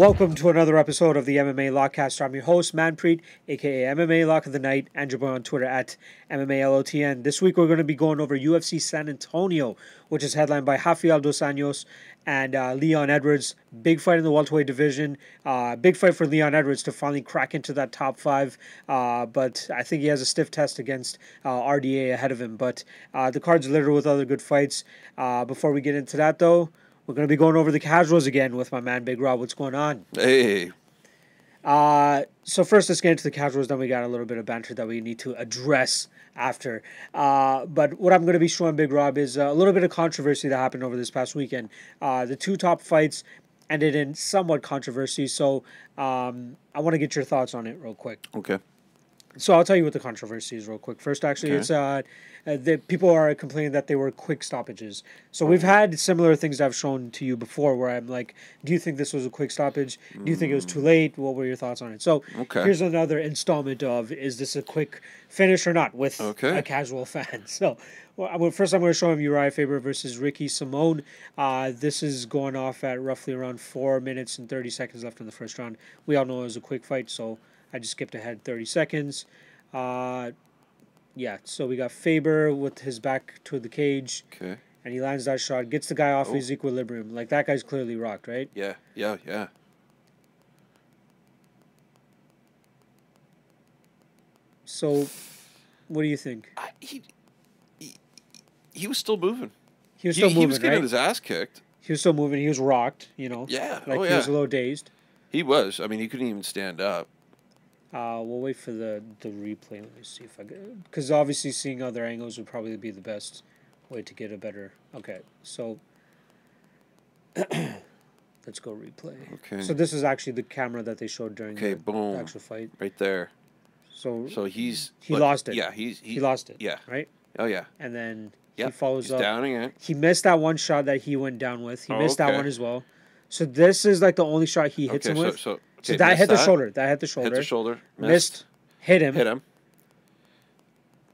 Welcome to another episode of the MMA Lockcast. I'm your host, Manpreet, aka MMA Lock of the Night, and you're on Twitter at MMALOTN. This week we're going to be going over UFC San Antonio, which is headlined by Rafael Dos Anjos and uh, Leon Edwards. Big fight in the welterweight division. Uh, big fight for Leon Edwards to finally crack into that top five. Uh, but I think he has a stiff test against uh, RDA ahead of him. But uh, the card's littered with other good fights. Uh, before we get into that, though, we're going to be going over the casuals again with my man Big Rob. What's going on? Hey, Uh, so first, let's get into the casuals. Then we got a little bit of banter that we need to address after. Uh, but what I'm going to be showing Big Rob is a little bit of controversy that happened over this past weekend. Uh, the two top fights ended in somewhat controversy. So um, I want to get your thoughts on it real quick. okay. So I'll tell you what the controversy is real quick. First, actually, Okay. it's uh, the people are complaining that they were quick stoppages. So we've had similar things I've shown to you before, where I'm like, do you think this was a quick stoppage? Do you think it was too late? What were your thoughts on it? So Okay. here's another installment of is this a quick finish or not with Okay. a casual fan? So. Well, first, I'm going to show him Urijah Faber versus Ricky Simón. Uh, this is going off at roughly around four minutes and 30 seconds left in the first round. We all know it was a quick fight, so I just skipped ahead 30 seconds. Uh, yeah, so we got Faber with his back to the cage, Okay. and he lands that shot, gets the guy off Oh. his equilibrium. Like, that guy's clearly rocked, right? Yeah. Yeah. Yeah. So, what do you think? I, he, he he was still moving. He was still he moving, He was getting right? his ass kicked. He was still moving. He was rocked, you know? Yeah. Like, oh he was a little dazed. He was. I mean, he couldn't even stand up. Uh, we'll wait for the, the replay. Let me see if I get. Because obviously, seeing other angles would probably be the best way to get a better. Okay, so. Let's go replay. Okay. So this is actually the camera that they showed during Okay. the Boom. actual fight. Right there. So, So he's. He look, lost it. Yeah. He's. He, he lost it. Yeah. Right. Oh yeah. And then he Yeah. follows He's up. downing it. He missed that one shot that he went down with. He Oh, missed that one as well. So this is like the only shot he hits okay. him So with. so. So that missed hit the shoulder. That hit the shoulder. Hit the shoulder. Missed. Hit him. Hit him.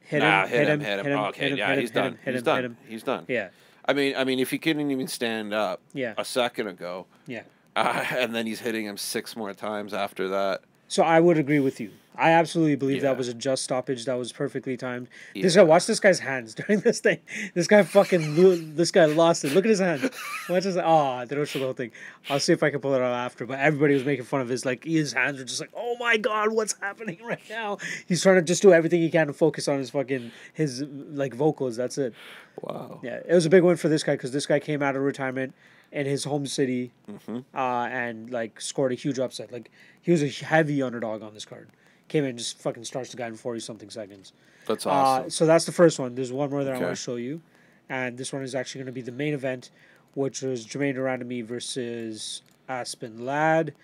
Hit him. Nah, hit him. Hit him. Hit him. okay. hit him, yeah. hit he's done. Hit him. he's Hit done. him. He's done. Yeah. I mean, I mean, if he couldn't even stand up Yeah. a second ago, Yeah. uh, and then he's hitting him six more times after that. So I would agree with you. I absolutely believe Yeah. that was a just stoppage. That was perfectly timed. This guy, watch this guy's hands during this thing. This guy fucking, lo- this guy lost it. Look at his hands. Watch his. Oh, they don't show the whole thing. I'll see if I can pull it out after. But everybody was making fun of his like his hands were just like, oh my god, what's happening right now? He's trying to just do everything he can to focus on his fucking his like vocals. That's it. Wow. Yeah, it was a big win for this guy because this guy came out of retirement in his home city, Mm-hmm. uh, and like scored a huge upset. Like he was a heavy underdog on this card. Came in and just fucking starts the guy in forty something seconds. That's Uh, awesome. so that's the first one. There's one more that I want to show you, and this one is actually going to be the main event, which was Germaine de Randamie versus Aspen Ladd.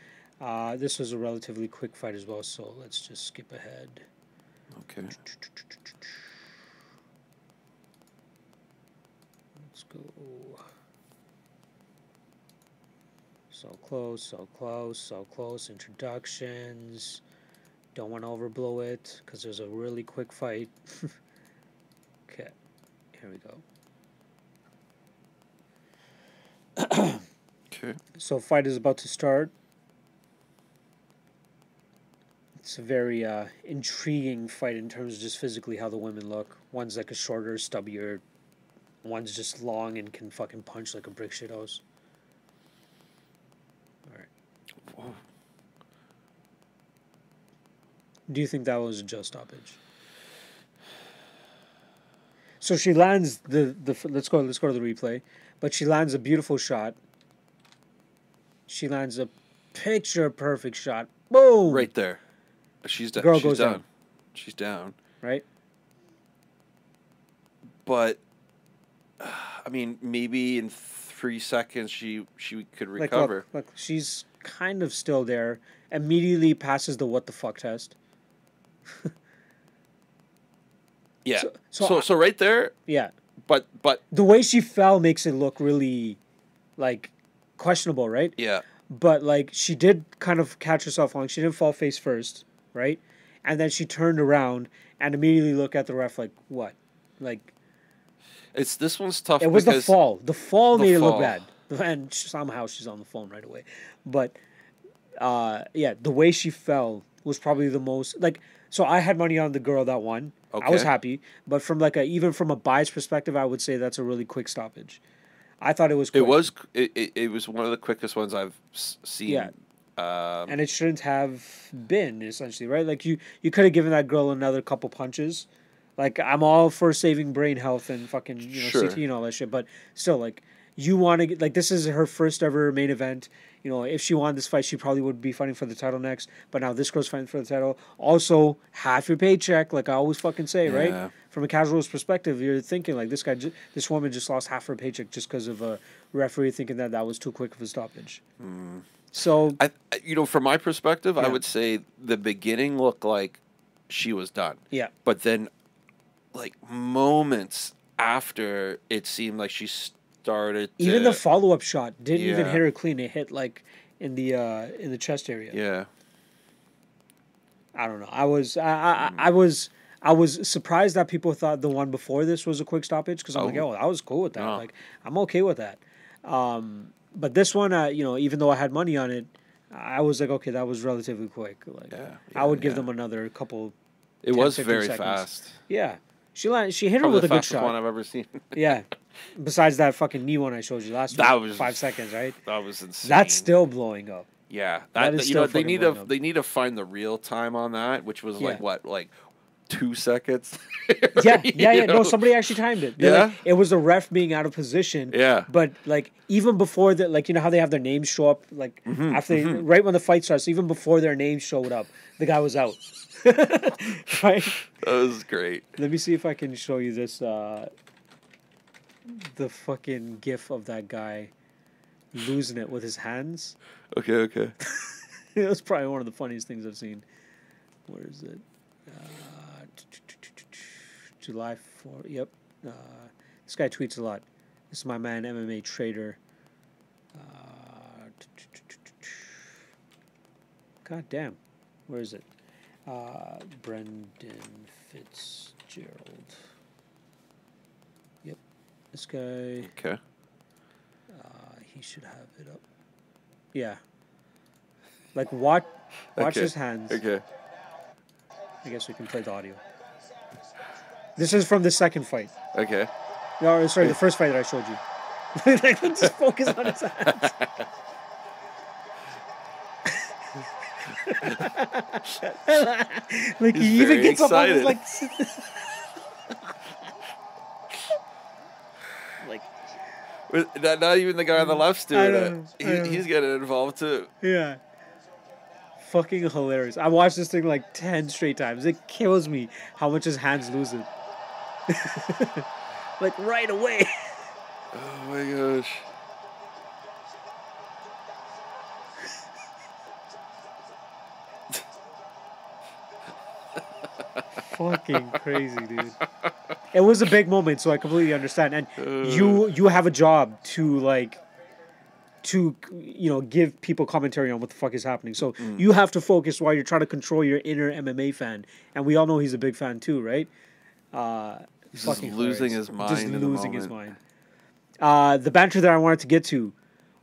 Uh, this was a relatively quick fight as well, so let's just skip ahead. okay. Let's go. So close, so close, so close. Introductions. Don't want to overblow it because there's a really quick fight. okay, here we go. Okay. So fight is about to start. It's a very uh, intriguing fight in terms of just physically how the women look. One's like a shorter, stubbier. One's just long and can fucking punch like a brick shit house. Alright. Whoa. Do you think that was a just stoppage? So she lands the the let's go let's go to the replay, but she lands a beautiful shot. She lands a picture perfect shot. Boom! Right there. She's done. Girl She's goes down. down. She's down. Right. But I mean, maybe in three seconds she she could Like recover. look, look, she's kind of still there. Immediately passes the what the fuck test. yeah. so- So so so, right there. Yeah. But but The way she fell makes it look really, like, questionable, right? yeah. but like she did kind of catch herself on. She didn't fall face first, right? And then she turned around and immediately looked at the ref like, "What?" Like It's this one's tough. it was the fall. The fall The made it look bad, and somehow she's on the phone right away. But uh, yeah, the way she fell was probably the most like. So I had money on the girl that won. I was happy, but from like a even from a bias perspective, I would say that's a really quick stoppage. I thought it was. Quick. It was it, it, it was one of the quickest ones I've seen. Yeah. Um, and it shouldn't have been essentially right. Like you, you could have given that girl another couple punches. Like I'm all for saving brain health and fucking you know Sure. CT and all that shit, but still like you want to like this is her first ever main event. You know, if she won this fight, she probably would be fighting for the title next. But now this girl's fighting for the title. Also, half your paycheck, like I always fucking say, Yeah. right? From a casual's perspective, you're thinking like this guy, ju- this woman just lost half her paycheck just because of a referee thinking that that was too quick of a stoppage. Mm. So I, you know, from my perspective, I would say the beginning looked like she was done, yeah, but then, like moments after, it seemed like she started. To, Even the follow up shot didn't even hit her clean. It hit like in the uh in the chest area. yeah, I don't know. I was I I, Mm. I was I was surprised that people thought the one before this was a quick stoppage because I'm like, Oh. oh, I was cool with that. No. Like I'm okay with that. Um, but this one, uh, you know, even though I had money on it, I was like, okay, that was relatively quick. Like Yeah, I would give yeah. them another couple. it 10, was very seconds. fast. Yeah, she landed, she hit her Probably with a good shot. one I've ever seen. Yeah. Besides that fucking knee one I showed you last That week, was- five seconds, right? that was insane. That's still blowing up. yeah. that you know they need to up. they need to find the real time on that, which was Yeah. like what like two seconds. Yeah, yeah, yeah. No, somebody actually timed it. They're like- Yeah? it was the ref being out of position. Yeah. But like even before that, like you know how they have their names show up, like Mm-hmm, after they, right when the fight starts, even before their names showed up, the guy was out. right. That was great. Let me see if I can show you this. uh The fucking gif of that guy losing it with his hands. Okay, okay. it was probably one of the funniest things I've seen. Where is it? Uh, July 4. Yep. Uh, this guy tweets a lot. This is my man, MMA Trader. Uh, God damn. Where is it? Uh, Brendan Fitzgerald. Yep. This guy. Okay. Uh, he should have it up. Yeah. Like watch, watch Okay. his hands. Okay. I guess we can play the audio. This is from the second fight. Okay. No, sorry, the first fight that I showed you. like, just focus on his hands. like He's he even gets up on his like. like Not, not even the guy on the left's doing it. He, he's getting involved too. Yeah. Fucking hilarious. I watched this thing like 10 straight times. It kills me how much his hands lose it. like right away. Oh my gosh. Fucking crazy, dude. It was a big moment, so I completely understand. And you you have a job to like to you know give people commentary on what the fuck is happening. So you have to focus while you're trying to control your inner MMA fan. And we all know he's a big fan too, right? Uh He's just losing his mind Just losing his mind. Uh the banter that I wanted to get to.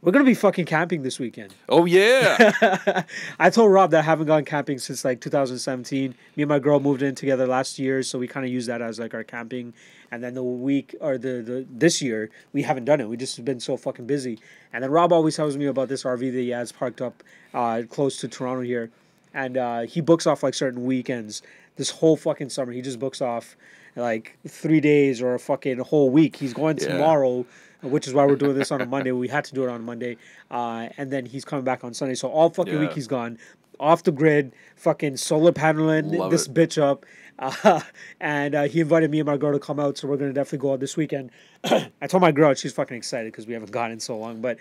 We're gonna be fucking camping this weekend. Oh yeah. I told Rob that I haven't gone camping since like 2017. Me and my girl moved in together last year, so we kind of use that as like our camping. And then the week or the, the this year we haven't done it. We just been so fucking busy. And then Rob always tells me about this RV that he has parked up uh, close to Toronto here, and uh, he books off like certain weekends. This whole fucking summer, he just books off like three days or a fucking whole week. He's going Yeah. tomorrow which is why we're doing this on a Monday. We had to do it on a Monday, uh, and then he's coming back on Sunday. So all fucking week he's gone off the grid, fucking solar paneling Love this it. bitch up. Uh, and uh, he invited me and my girl to come out, so we're gonna definitely go out this weekend. I told my girl she's fucking excited because we haven't gone in so long, but.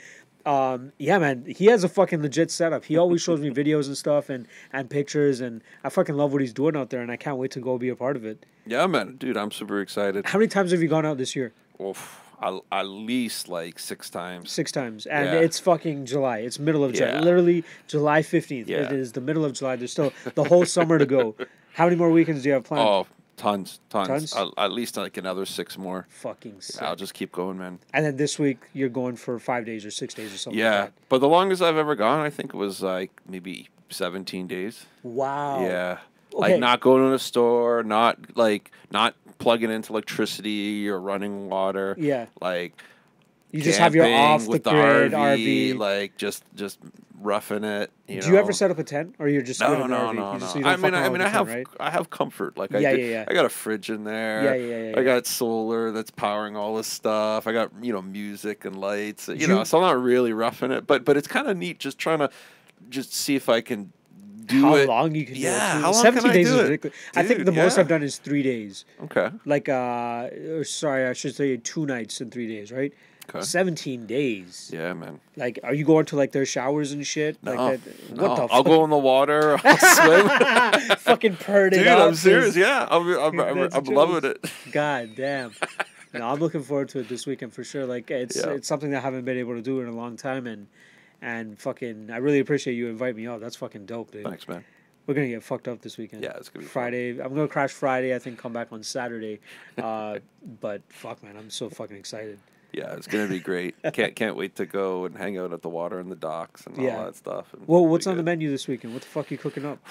Um, yeah, man, he has a fucking legit setup. He always shows me videos and stuff and, and pictures, and I fucking love what he's doing out there, and I can't wait to go be a part of it. yeah, man, dude, I'm super excited. How many times have you gone out this year? Oof, at, at least like six times. Six times, and Yeah. it's fucking July. It's middle of July, Yeah. literally July fifteenth. Yeah. It is the middle of July. There's still the whole summer to go. How many more weekends do you have planned? Oh, Tons, tons. Tons? At, at least like another six more. Fucking sick. I'll just keep going, man. And then this week you're going for five days or six days or something. Yeah, Like but the longest I've ever gone, I think it was like maybe seventeen days. Wow. Yeah, Okay. like not going to a store, not like not plugging into electricity or running water. Yeah. Like You just have your off the with grid the RV. RV, like just just roughing it. You Do you ever set up a tent, or you're just No, no, an no, RV? no, You just- you I mean, I mean, I have, right? I have comfort. Like, I, Yeah, yeah, yeah. I got a fridge in there. Yeah, yeah, yeah, I got solar that's powering all this stuff. I got you know music and lights. You, You- know, so I'm not really roughing it, but but it's kind of neat just trying to just see if I can do how it. long you can Yeah, do it? how long Seventeen can I days do is ridiculous. I think Dude, the most. I've done is three days. Okay. Like, uh, or sorry, I should say two nights and three days, right? Okay. Seventeen days. Yeah, man. Like, are you going to like their showers and shit? No, Like that? no. What the I'll fuck? go in the water. I'll swim. fucking purred it Dude. I'm serious. Yeah, I'm, I'm, I'm, I'm loving it. God damn. no, I'm looking forward to it this weekend for sure. Like it's Yeah. it's something that I haven't been able to do in a long time and and fucking I really appreciate you invite me out. That's fucking dope, dude. Thanks, man. We're gonna get fucked up this weekend. Yeah, it's gonna be fun. Friday. I'm gonna crash Friday. I think come back on Saturday. Uh, but fuck, man, I'm so fucking excited. Yeah, it's gonna be great. Can't can't wait to go and hang out at the water and the docks and Yeah. all that stuff. and Well, what's on the menu this weekend? What the fuck are you cooking up?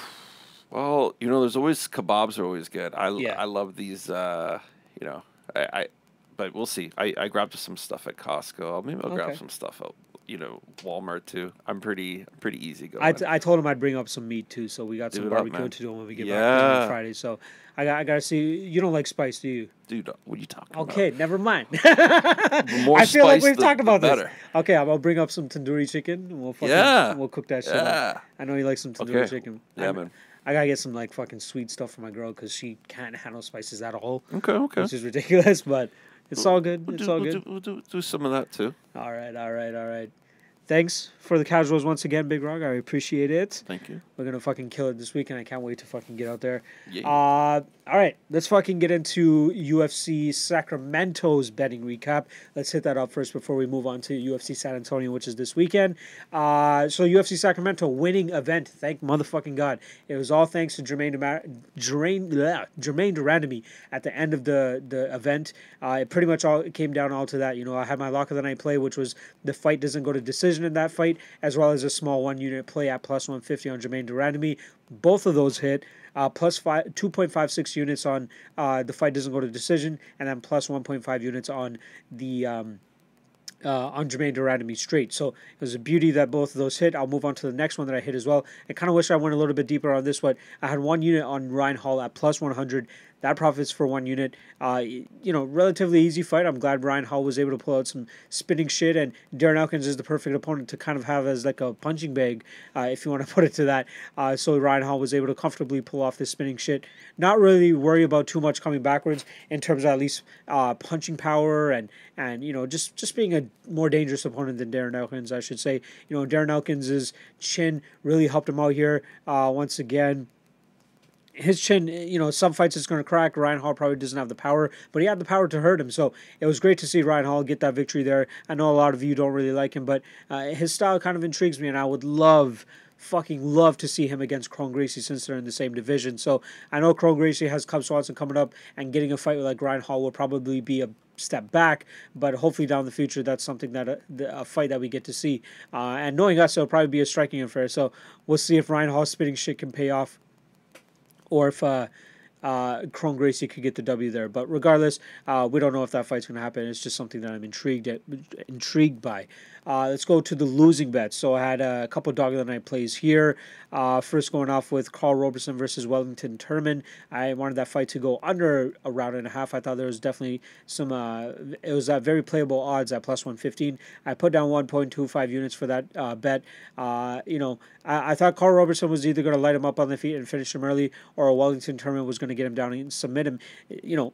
Well, you know, there's always kebabs are always good. I Yeah. I love these. Uh, you know, I, I but we'll see. I, I grabbed some stuff at Costco. Maybe I'll grab some stuff at you know Walmart too. I'm pretty pretty easy going. I, t- I told him I'd bring up some meat too, so we got Do some up, barbecue man. to do when we get back on Friday. So I got I gotta see. You don't like spice, do you? Dude, uh, what are you talking about? Okay, never mind. more I feel like we've the- talked about this. better. Okay, I'll bring up some tandoori chicken. And we'll fucking, Yeah. we'll cook that shit up. Yeah. I know you like some tandoori Okay. chicken. Yeah, I, man. I gotta get some like fucking sweet stuff for my girl because she can't handle spices at all, Okay, okay. which is ridiculous. But it's all good. We'll It's do, all we'll good. Do, we'll do, do some of that too. All right, all right, all right. Thanks for the casuals once again, Big Rock. I appreciate it. Thank you. We're gonna fucking kill it this weekend. I can't wait to fucking get out there. Yeah. Uh, all right, let's fucking get into UFC Sacramento's betting recap. Let's hit that up first before we move on to UFC San Antonio, which is this weekend. Uh, so UFC Sacramento winning event. Thank motherfucking god. It was all thanks to Jermaine Jermaine bleh, Germaine de Randamie at the end of the the event. Uh, it pretty much all it came down all to that. You know, I had my lock of the night play, which was the fight doesn't go to decision in that fight, as well as a small one unit play at plus one fifty on Germaine de Randamie. Both of those hit. Uh, plus five, 2.56 units on uh, the fight doesn't go to decision, and then plus 1.5 units on the um, uh, on Germaine de Randamie straight. So it was a beauty that both of those hit. I'll move on to the next one that I hit as well. I kind of wish I went a little bit deeper on this one. I had one unit on Ryan Hall at plus 100. That profits for one unit. Uh, you know, relatively easy fight. I'm glad Ryan Hall was able to pull out some spinning shit, and Darren Elkins is the perfect opponent to kind of have as like a punching bag, uh, if you want to put it to that. Uh, so Ryan Hall was able to comfortably pull off this spinning shit. Not really worry about too much coming backwards in terms of at least uh, punching power and and you know just just being a more dangerous opponent than Darren Elkins, I should say. You know, Darren Elkins' chin really helped him out here uh, once again his chin, you know, some fights it's going to crack. Ryan Hall probably doesn't have the power, but he had the power to hurt him. So it was great to see Ryan Hall get that victory there. I know a lot of you don't really like him, but uh, his style kind of intrigues me, and I would love, fucking love to see him against Kron Gracie since they're in the same division. So I know Kron Gracie has Cub Swanson coming up, and getting a fight with like Ryan Hall will probably be a step back, but hopefully down the future that's something that a, a fight that we get to see. Uh, and knowing us, it'll probably be a striking affair. So we'll see if Ryan Hall spitting shit can pay off or if uh, uh, Kron Gracie could get the W there. But regardless, uh, we don't know if that fight's going to happen. It's just something that I'm intrigued at, intrigued by. Uh, let's go to the losing bets. So I had a couple dog of the night plays here. Uh, first, going off with Karl Roberson versus Wellington Turman. I wanted that fight to go under a round and a half. I thought there was definitely some. Uh, it was at very playable odds at plus one fifteen. I put down one point two five units for that uh, bet. Uh, you know, I, I thought Karl Roberson was either going to light him up on the feet and finish him early, or Wellington Turman was going to get him down and submit him. You know,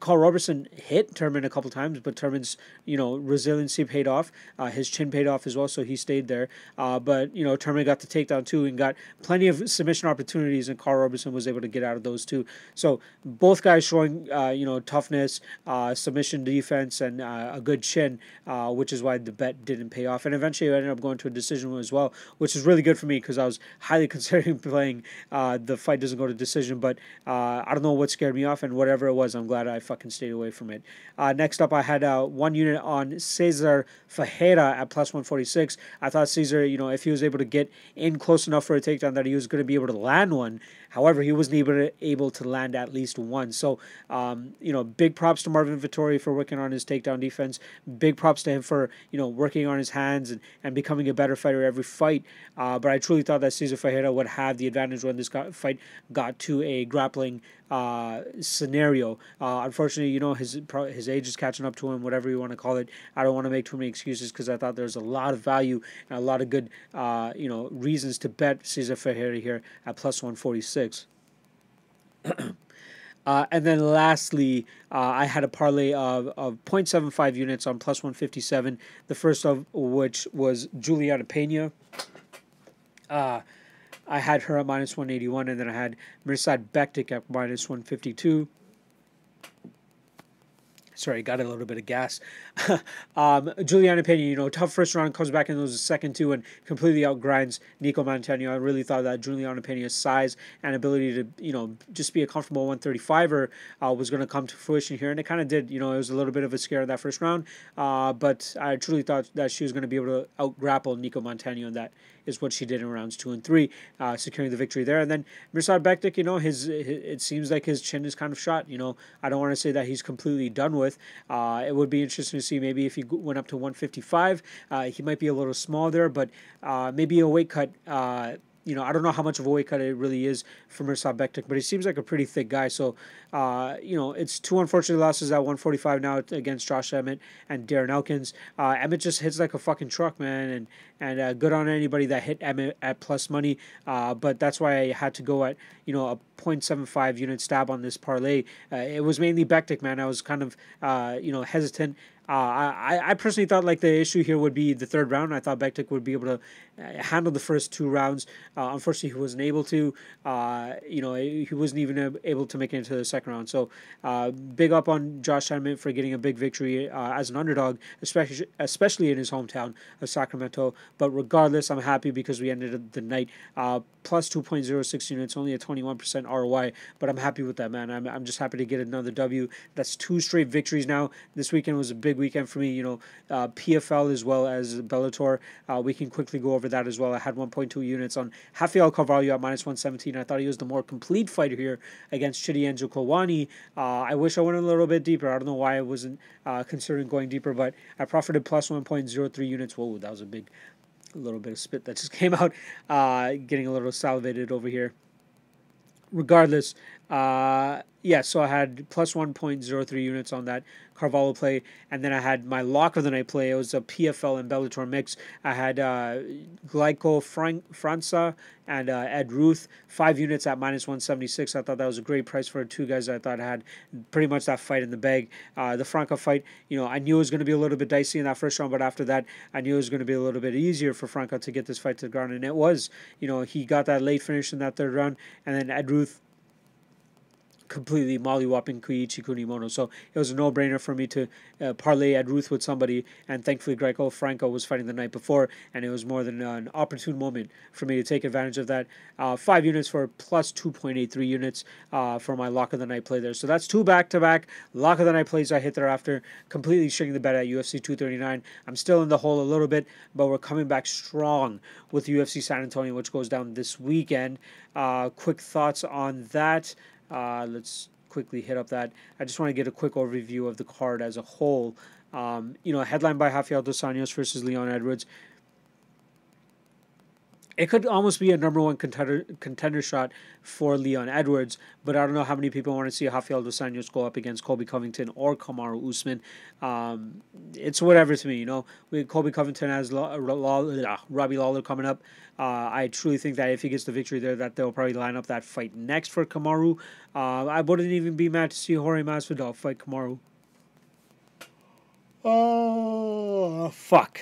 Karl Roberson hit Turman a couple times, but Turman's you know resiliency paid off. Uh, his chin paid off as well, so he stayed there. Uh, but you know, Turman got the takedown too and got plenty of submission opportunities, and Carl Robinson was able to get out of those too. So both guys showing uh, you know toughness, uh, submission defense, and uh, a good chin, uh, which is why the bet didn't pay off. And eventually, I ended up going to a decision as well, which is really good for me because I was highly considering playing uh, the fight doesn't go to decision, but I don't know what scared me off, and whatever it was, I'm glad I fucking stayed away from it. Next up, I had one unit on Cesar Ferreira at plus 146. I thought Cesar, you know, if he was able to get in close enough for a takedown, that he was going to be able to land one. However, he wasn't able to, able to land at least one. So, um, you know, big props to Marvin Vettori for working on his takedown defense. Big props to him for, you know, working on his hands and, and becoming a better fighter every fight. Uh, but I truly thought that Cesar Ferreira would have the advantage when this got, fight got to a grappling uh, scenario. Uh, unfortunately, you know his his age is catching up to him. Whatever you want to call it, I don't want to make too many excuses because I thought there's a lot of value and a lot of good uh, you know reasons to bet Cesar Ferreira here at plus one forty six. Uh, and then lastly, uh, I had a parlay of, of 0.75 units on plus 157, the first of which was Juliana Pena. Uh, I had her at minus 181, and then I had Mirsad Bektic at minus 152. Sorry, got a little bit of gas. um, Juliana Pena, you know, tough first round, comes back in those second two and completely outgrinds Nicco Montaño. I really thought that Juliana Pena's size and ability to, you know, just be a comfortable 135er uh, was going to come to fruition here, and it kind of did. You know, it was a little bit of a scare in that first round, uh, but I truly thought that she was going to be able to out grapple Nicco Montaño in that is what she did in rounds two and three, uh, securing the victory there. And then Mirsad Bektic, you know, his, his, it seems like his chin is kind of shot. You know, I don't want to say that he's completely done with. Uh, it would be interesting to see maybe if he went up to 155, uh, he might be a little small there, but uh, maybe a weight cut uh, you know, I don't know how much of a weight cut it really is for Mirsad Bektic, but he seems like a pretty thick guy. So, uh, you know, it's two unfortunate losses at 145 now against Josh Emmett and Darren Elkins. Uh, Emmett just hits like a fucking truck, man, and and uh, good on anybody that hit Emmett at plus money. Uh, but that's why I had to go at you know a 0.75 unit stab on this parlay. Uh, it was mainly Bektic, man. I was kind of uh, you know hesitant uh, I, I personally thought like the issue here would be the third round. I thought Bektic would be able to uh, handle the first two rounds. Uh, unfortunately, he wasn't able to. Uh, you know, he wasn't even able to make it into the second round. So, uh, big up on Josh Emmett for getting a big victory uh, as an underdog, especially especially in his hometown of Sacramento. But regardless, I'm happy because we ended the night plus 2.06 units, only a 21% ROI. But I'm happy with that, man. I'm, I'm just happy to get another W. That's two straight victories now. This weekend was a big weekend for me. You know, uh, PFL as well as Bellator. Uh, we can quickly go over that as well. I had 1.2 units on Rafael Carvalho at minus 117. I thought he was the more complete fighter here against Chidi Njokuani. Uh, I wish I went a little bit deeper. I don't know why I wasn't uh, considering going deeper, but I profited plus 1.03 units. Whoa, that was a big little bit of spit that just came out, uh, getting a little salivated over here. Regardless, uh, yeah, so I had plus 1.03 units on that Carvalho play, and then I had my lock of the night play. It was a PFL and Bellator mix. I had uh, Glaico Frank, França and uh, Ed Ruth, five units at minus 176. I thought that was a great price for two guys I thought had pretty much that fight in the bag. Uh, the Franco fight, you know, I knew it was going to be a little bit dicey in that first round, but after that, I knew it was going to be a little bit easier for Franco to get this fight to the ground, and it was. You know, he got that late finish in that third round, and then Ed Ruth completely mollywhopping Kiichi Kunimoto. So it was a no brainer for me to uh, parlay Ed Ruth with somebody. And thankfully, Glaico Franco was fighting the night before, and it was more than an opportune moment for me to take advantage of that. Uh, five units for plus 2.83 units uh, for my lock of the night play there. So that's two back to back lock of the night plays I hit thereafter, completely shitting the bet at UFC 239. I'm still in the hole a little bit, but we're coming back strong with UFC San Antonio, which goes down this weekend. Uh, quick thoughts on that. Uh, let's quickly hit up that. I just want to get a quick overview of the card as a whole. Um, you know, headline by Rafael dos Anjos versus Leon Edwards it could almost be a number one contender contender shot for Leon Edwards, but I don't know how many people want to see Rafael dos Anjos go up against Colby Covington or Kamaru Usman. Um, it's whatever to me, you know. We Colby Covington has Law, Law, Robbie Lawler coming up. Uh, I truly think that if he gets the victory there, that they'll probably line up that fight next for Kamaru. Uh, I wouldn't even be mad to see Jorge Masvidal fight Kamaru. Oh fuck.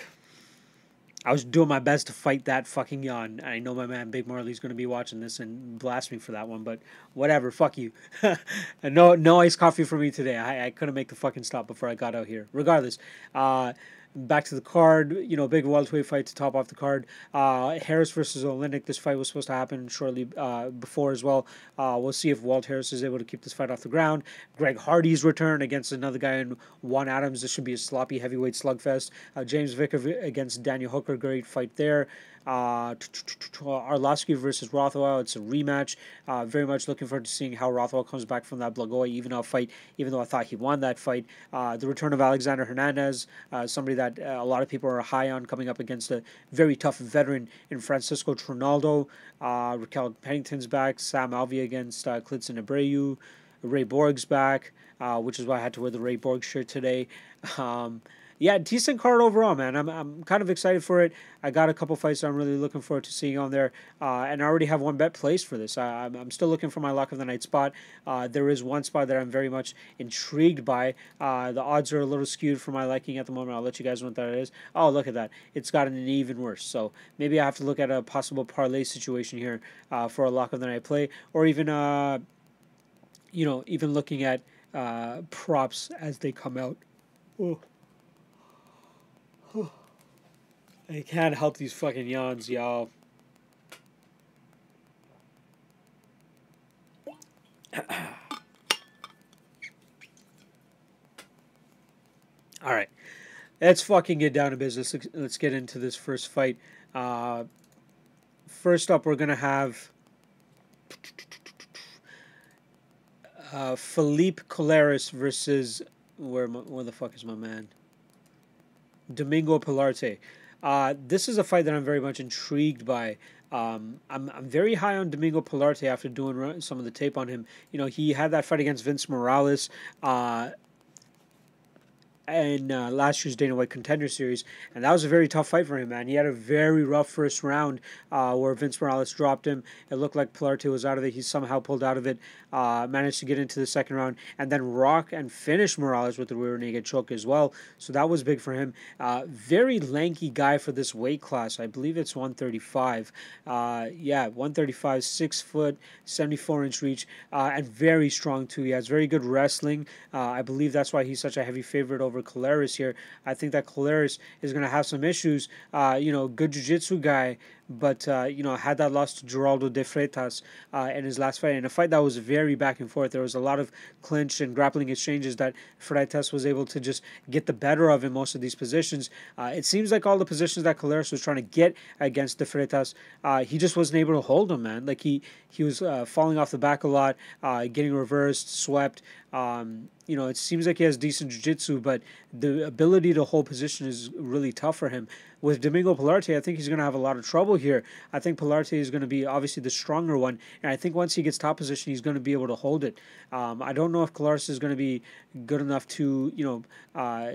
I was doing my best to fight that fucking yawn. I know my man Big Marley's going to be watching this and blast me for that one, but whatever. Fuck you. no, no iced coffee for me today. I, I couldn't make the fucking stop before I got out here. Regardless, uh, back to the card, you know, big welterweight fight to top off the card. Uh, Harris versus Oleinik. This fight was supposed to happen shortly uh, before as well. Uh, we'll see if Walt Harris is able to keep this fight off the ground. Greg Hardy's return against another guy in Juan Adams. This should be a sloppy heavyweight slugfest. Uh, James Vick against Daniel Hooker. Great fight there. Uh, Arlovsky versus Rothwell. It's a rematch. Uh, very much looking forward to seeing how Rothwell comes back from that Blagoy fight, even though I thought he won that fight. Uh, the return of Alexander Hernandez, uh, somebody that uh, a lot of people are high on, coming up against a very tough veteran in Francisco Trinaldo. Uh, Raquel Pennington's back. Sam Alvey against uh, Abreu. Ray Borg's back, which is why I had to wear the Ray Borg shirt today. Um, yeah, decent card overall, man. I'm, I'm kind of excited for it. I got a couple fights I'm really looking forward to seeing on there, uh, and I already have one bet placed for this. I, am I'm still looking for my lock of the night spot. Uh, there is one spot that I'm very much intrigued by. Uh, the odds are a little skewed for my liking at the moment. I'll let you guys know what that is. Oh, look at that! It's gotten even worse. So maybe I have to look at a possible parlay situation here uh, for a lock of the night play, or even uh, you know, even looking at uh, props as they come out. Ooh. I can't help these fucking yawns, y'all. All right, let's fucking get down to business. Let's get into this first fight. Uh, first up, we're gonna have uh, Felipe Colares versus where where the fuck is my man? Domingo Pilarte. Uh, this is a fight that I'm very much intrigued by. Um, I'm, I'm very high on Domingo Pilarte after doing some of the tape on him. You know, he had that fight against Vince Morales. Uh, in uh, last year's Dana White Contender Series, and that was a very tough fight for him, man. He had a very rough first round uh, where Vince Morales dropped him. It looked like Pilarte was out of it. He somehow pulled out of it, uh, managed to get into the second round, and then rock and finish Morales with the rear naked choke as well. So that was big for him. Uh, very lanky guy for this weight class. I believe it's 135. Uh, yeah, 135, six foot, 74 inch reach, uh, and very strong too. He has very good wrestling. I believe that's why he's such a heavy favorite over over Colares here. I think that Colares is going to have some issues. Uh, you know, good jiu-jitsu guy, but uh, you know had that loss to Geraldo de Freitas uh, in his last fight, in a fight that was very back and forth. There was a lot of clinch and grappling exchanges that Freitas was able to just get the better of in most of these positions. Uh, it seems like all the positions that Colares was trying to get against de Freitas, uh, he just wasn't able to hold him, man. Like he he was uh, falling off the back a lot, uh, getting reversed, swept. Um, you know, it seems like he has decent jiu-jitsu, but the ability to hold position is really tough for him with Domingo Pilarte, I think he's going to have a lot of trouble here. I think Pilarte is going to be obviously the stronger one, and I think once he gets top position, he's going to be able to hold it. Um, I don't know if Colares is going to be good enough to, you know, uh,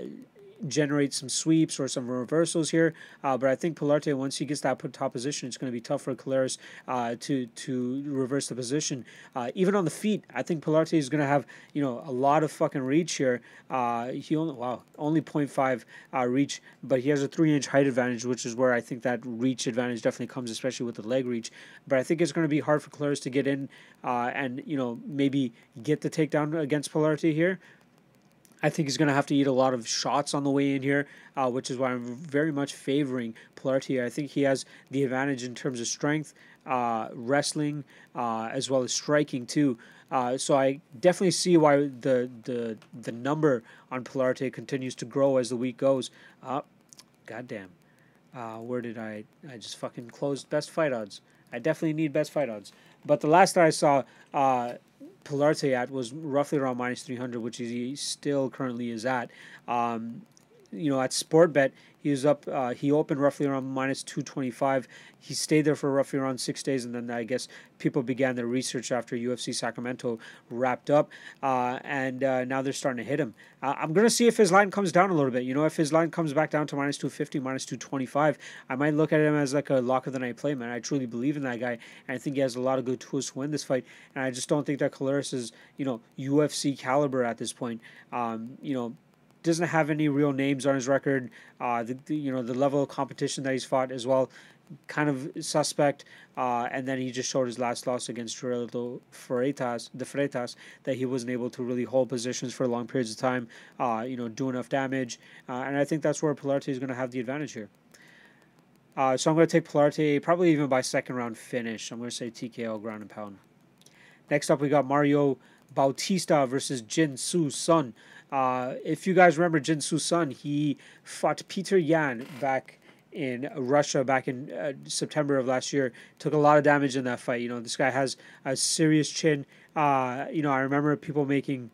generate some sweeps or some reversals here. Uh, but I think Pilarte, once he gets that put top position, it's going to be tough for Colares uh, to to reverse the position. Uh, even on the feet, I think Pilarte is going to have you know a lot of fucking reach here. Uh, he only wow only 0.5 uh, reach, but he has a three inch height advantage, which is where I think that reach advantage definitely comes, especially with the leg reach. But I think it's going to be hard for Colares to get in uh, and you know maybe get the takedown against Pilarte here. I think he's going to have to eat a lot of shots on the way in here, uh, which is why I'm very much favoring Pilarte. I think he has the advantage in terms of strength, uh, wrestling, uh, as well as striking too. Uh, so I definitely see why the the the number on Pilarte continues to grow as the week goes. Uh, goddamn, uh, where did I? I just fucking closed best fight odds. I definitely need best fight odds. But the last that I saw, Pilarte at was roughly around minus 300, which he still currently is at. Um, you know, at Sportbet, he was up. Uh, he opened roughly around minus two twenty five. He stayed there for roughly around six days, and then I guess people began their research after UFC Sacramento wrapped up, uh, and uh, now they're starting to hit him. Uh, I'm gonna see if his line comes down a little bit. You know, if his line comes back down to minus two fifty, minus two twenty five, I might look at him as like a lock of the night play, man. I truly believe in that guy, and I think he has a lot of good tools to win this fight. And I just don't think that Colares is you know UFC caliber at this point. Um, you know doesn't have any real names on his record. Uh, the, the, you know the level of competition that he's fought as well. kind of suspect. Uh, and then he just showed his last loss against Geraldo Freitas, the Freitas, that he wasn't able to really hold positions for long periods of time, uh, you know, do enough damage. Uh, and I think that's where Pilarte is going to have the advantage here. Uh, so I'm going to take Pilarte probably even by second round finish. I'm going to say TKO ground and pound. Next up, we got Mario Bautista versus Jin Soo Sun. Uh, if you guys remember Jin Soo Sun, he fought Petr Yan back in Russia back in uh, September of last year. Took a lot of damage in that fight. You know, this guy has a serious chin. Uh, you know, I remember people making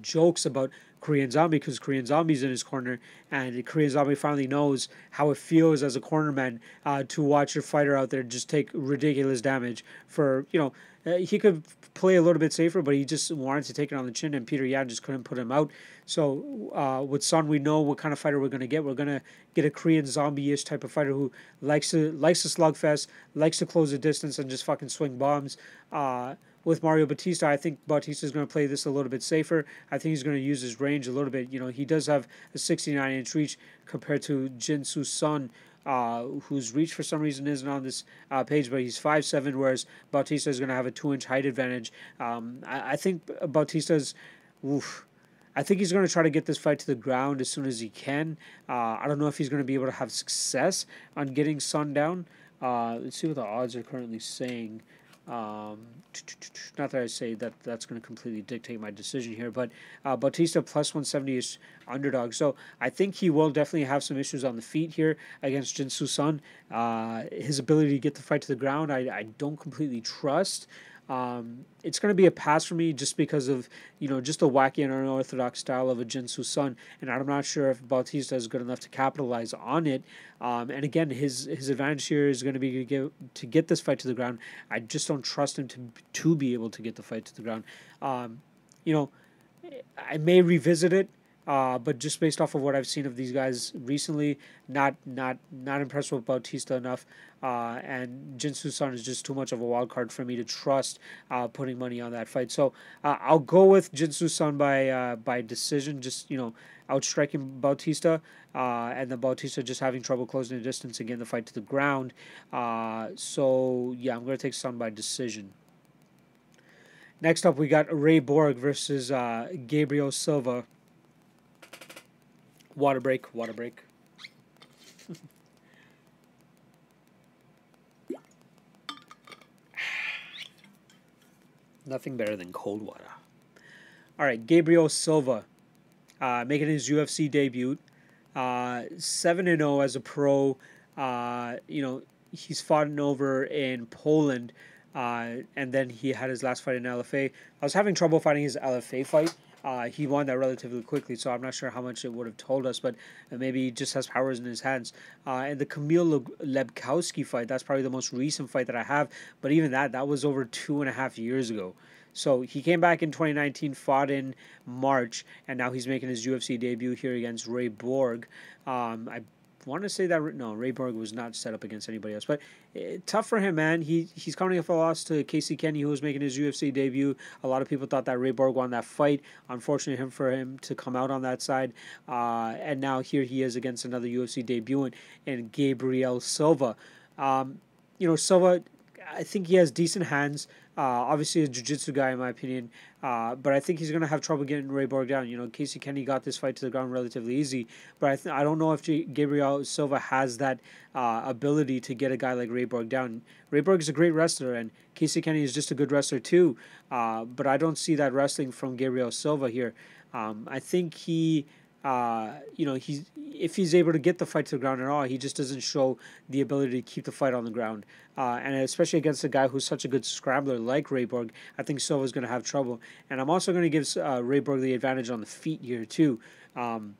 jokes about Korean Zombie because Korean Zombie's in his corner, and Korean Zombie finally knows how it feels as a cornerman uh, to watch your fighter out there just take ridiculous damage for you know uh, he could play a little bit safer, but he just wanted to take it on the chin, and Petr Yan just couldn't put him out. So uh, with Sun, we know what kind of fighter we're gonna get. We're gonna get a Korean zombie-ish type of fighter who likes to likes to slugfest, likes to close the distance, and just fucking swing bombs. Uh, with Mario Bautista, I think Bautista is going to play this a little bit safer. I think he's going to use his range a little bit. You know, he does have a 69 inch reach compared to Jinsu Sun, uh, whose reach for some reason isn't on this uh, page, but he's five seven, whereas Bautista is going to have a two inch height advantage. Um, I, I think Bautista's. Oof, I think he's going to try to get this fight to the ground as soon as he can. Uh, I don't know if he's going to be able to have success on getting Sun down. Uh, let's see what the odds are currently saying. Um, not that I say that that's going to completely dictate my decision here, but uh, Bautista plus 170 is underdog. So I think he will definitely have some issues on the feet here against Jinsu Sun. Uh, his ability to get the fight to the ground, I, I don't completely trust. Um, it's going to be a pass for me just because of you know just the wacky and unorthodox style of a Jinsu Sun, and I'm not sure if Bautista is good enough to capitalize on it. Um, and again, his his advantage here is going to be to get, to get this fight to the ground. I just don't trust him to to be able to get the fight to the ground. Um, you know, I may revisit it uh, but just based off of what I've seen of these guys recently, not not not impressed with Bautista enough. Uh, and Jinsu Sun is just too much of a wild card for me to trust uh, putting money on that fight. So uh, I'll go with Jinsu Sun by uh, by decision, just you know outstriking Bautista, uh, and the Bautista just having trouble closing the distance and getting the fight to the ground. So yeah, I'm gonna take Sun by decision. Next up, we got Ray Borg versus Gabriel Silva. Water break, water break. Nothing better than cold water. All right, Gabriel Silva, uh, making his UFC debut, uh, seven and zero oh as a pro. Uh, you know, he's fought over in Poland, uh, and then he had his last fight in LFA. I was having trouble finding his LFA fight. Uh, he won that relatively quickly, so I'm not sure how much it would have told us, but maybe he just has powers in his hands. Uh, and the Kamil Lebkowski fight, that's probably the most recent fight that I have, but even that, that was over two and a half years ago. So he came back in 2019, fought in March, and now he's making his UFC debut here against Ray Borg. Um, I want to say that no, Ray Borg was not set up against anybody else, but uh, tough for him, man. He he's coming off a loss to Casey Kenny, who was making his UFC debut. A lot of people thought that Ray Borg won that fight. Unfortunately, him for him to come out on that side, uh, and now here he is against another UFC debutant and Gabriel Silva. Um, you know, Silva, I think he has decent hands. Uh, obviously, a jiu-jitsu guy, in my opinion. Uh, but I think he's to have trouble getting Ray Borg down. You know, Casey Kenny got this fight to the ground relatively easy. But I, th- I don't know if G- Gabriel Silva has that uh, ability to get a guy like Ray Borg down. Ray Borg is a great wrestler, and Casey Kenny is just a good wrestler, too. But I don't see that wrestling from Gabriel Silva here. Um, I think he uh, you know, he's if he's able to get the fight to the ground at all, he just doesn't show the ability to keep the fight on the ground. Uh, and especially against a guy who's such a good scrambler like Ray Borg, I think Silva's going to have trouble. And I'm also going to give uh, Ray Borg the advantage on the feet here too. Um,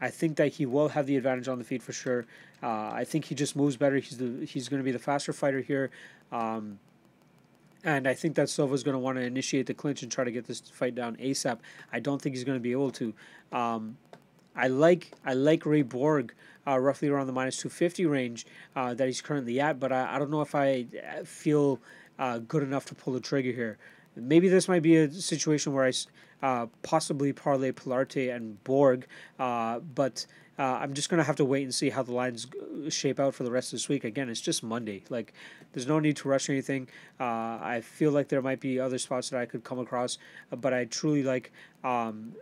I think that he will have the advantage on the feet for sure. Uh, I think he just moves better. He's the he's going to be the faster fighter here. Um, and I think that Silva's going to want to initiate the clinch and try to get this fight down ASAP. I don't think he's going to be able to. Um, I like I like Ray Borg uh, roughly around the minus 250 range uh, that he's currently at, but I, I don't know if I uh, feel uh, good enough to pull the trigger here. maybe this might be a situation where I uh, possibly parlay Pilarte and Borg, uh, but I'm just gonna have to wait and see how the lines shape out for the rest of this week. Again, it's just Monday. Like, there's no need to rush anything. I feel like there might be other spots that I could come across, but I truly like um,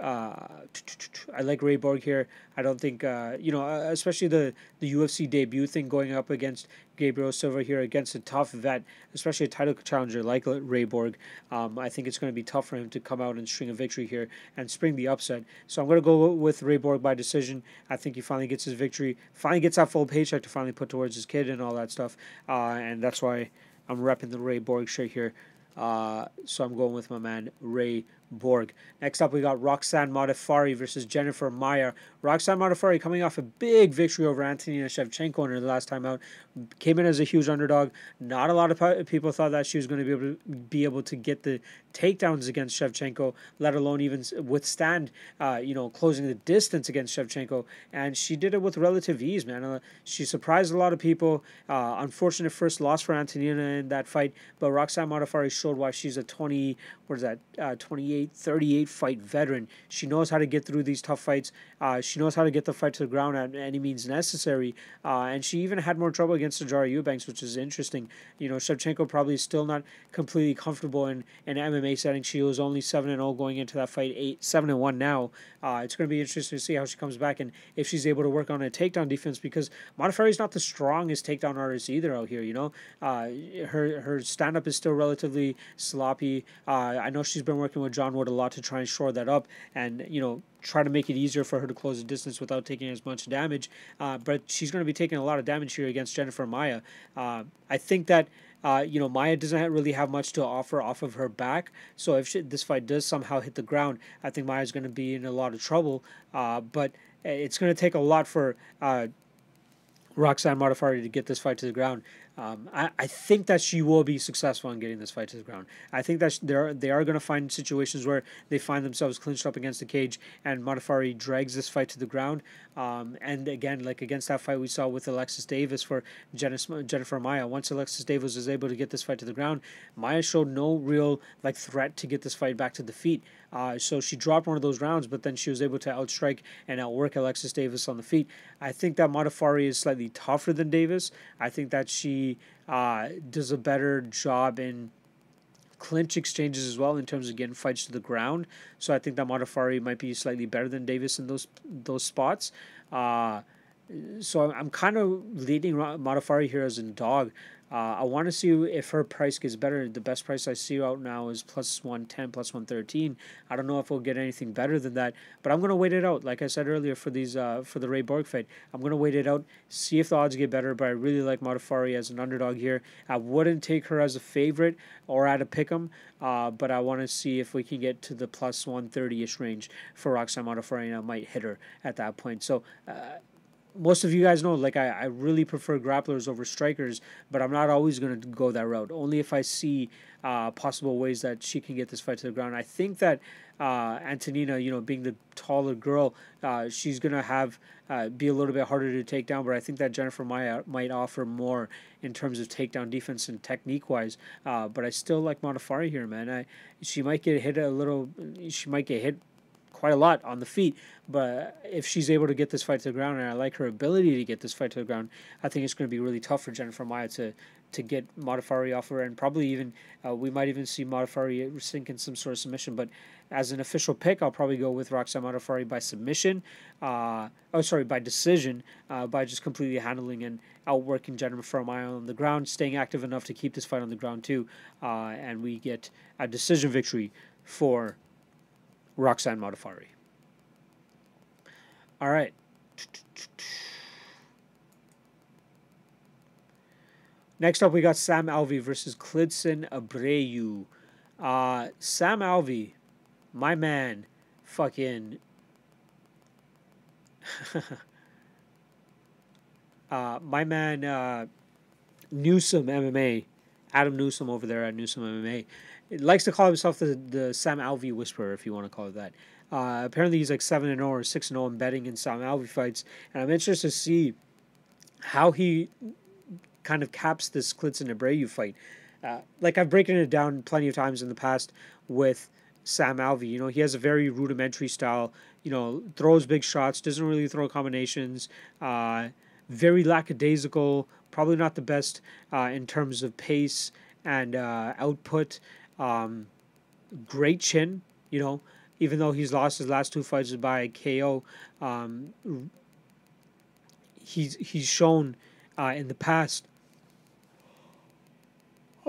I like Ray Borg here. I don't think uh, you know, uh, especially the the UFC debut thing going up against Gabriel Silva here against a tough vet, especially a title challenger like Ray Borg. Um, I think it's going to be tough for him to come out and string a victory here and spring the upset. So I'm going to go with Ray Borg by decision. I think he finally gets his victory, finally gets that full paycheck to finally put towards his kid and all that stuff, uh, and that's why I'm repping the Ray Borg shirt here. Uh, so I'm going with my man Ray Borg. Next up, we got Roxanne Modafferi versus Jennifer Meyer. Roxanne Modafferi coming off a big victory over Antonina Shevchenko in her last time out. Came in as a huge underdog. Not a lot of people thought that she was going to be able to be able to get the takedowns against Shevchenko, let alone even withstand, uh, you know, closing the distance against Shevchenko. And she did it with relative ease, man. Uh, she surprised a lot of people. Uh, unfortunate first loss for Antonina in that fight, but Roxanne Modafferi showed why she's a 20, what is that, uh, 28, 38 fight veteran. She knows how to get through these tough fights. Uh, she knows how to get the fight to the ground at any means necessary. Uh, and she even had more trouble against Sijara Eubanks, which is interesting. You know, Shevchenko probably is still not completely comfortable in an MMA setting. She was only 7 and 0 going into that fight, 8 7 and 1 now. Uh, it's going to be interesting to see how she comes back and if she's able to work on a takedown defense because is not the strongest takedown artist either out here, you know. Uh, her her stand up is still relatively sloppy. Uh, I know she's been working with John Wood a lot to try and shore that up and, you know, try to make it easier for her to close the distance without taking as much damage. Uh, but she's going to be taking a lot of damage here against Jennifer Maia. Uh, I think that. Uh, you know, Maia doesn't really have much to offer off of her back. So if she, this fight does somehow hit the ground, I think Maia's going to be in a lot of trouble. Uh, but it's going to take a lot for uh, Roxanne Modafferi to get this fight to the ground. Um, I, I think that she will be successful in getting this fight to the ground. I think that they're, they are going to find situations where they find themselves clinched up against the cage and Modafferi drags this fight to the ground. Um, and again, like against that fight we saw with Alexis Davis for Jennifer Maia. once Alexis Davis was able to get this fight to the ground, Maia showed no real like threat to get this fight back to the feet. Uh, so she dropped one of those rounds, but then she was able to outstrike and outwork Alexis Davis on the feet. I think that Modafferi is slightly tougher than Davis. I think that she uh, does a better job in clinch exchanges as well in terms of getting fights to the ground. So I think that Modafferi might be slightly better than Davis in those those spots. Uh, so I'm kind of leading Modafferi here as a dog. Uh, I want to see if her price gets better. The best price I see out now is plus 110, plus 113. I don't know if we'll get anything better than that, but I'm going to wait it out. Like I said earlier for these uh, for the Ray Borg fight, I'm going to wait it out, see if the odds get better, but I really like Modafferi as an underdog here. I wouldn't take her as a favorite or at a pick'em, uh, but I want to see if we can get to the plus 130-ish range for Roxanne Modafferi, and I might hit her at that point. So, uh, most of you guys know, like I, I really prefer grapplers over strikers, but I'm not always going to go that route. Only if I see uh, possible ways that she can get this fight to the ground. I think that uh, Antonina, you know, being the taller girl, uh, she's going to have uh, be a little bit harder to take down. But I think that Jennifer Maia might offer more in terms of takedown defense and technique wise. Uh, but I still like Modafferi here, man. I she might get hit a little. She might get hit quite a lot on the feet. But if she's able to get this fight to the ground, and I like her ability to get this fight to the ground, I think it's going to be really tough for Jennifer Maia to to get Modafferi off her, and probably even uh, we might even see Modafferi sink in some sort of submission. But as an official pick, I'll probably go with Roxanne Modafferi by submission. Uh, oh, sorry, by decision, uh, by just completely handling and outworking Jennifer Maia on the ground, staying active enough to keep this fight on the ground too, uh, and we get a decision victory for Roxanne Modafferi. All right. Next up, we got Sam Alvey versus Klidson Abreu. Uh, Sam Alvey, my man, fucking. uh, my man, uh, Newsom MMA, Adam Newsom over there at Newsom MMA, likes to call himself the, the Sam Alvey Whisperer, if you want to call it that. Uh, apparently, he's like 7 and 0 or 6 and 0 in betting in Sam Alvey fights. And I'm interested to see how he kind of caps this Klidson Abreu fight. uh, like I've broken it down plenty of times in the past with Sam Alvey. You know, he has a very rudimentary style. You know, throws big shots, doesn't really throw combinations. Uh, very lackadaisical. Probably not the best uh, in terms of pace and uh, output. Um, great chin. You know, even though he's lost his last two fights by KO, um, he's he's shown uh, in the past.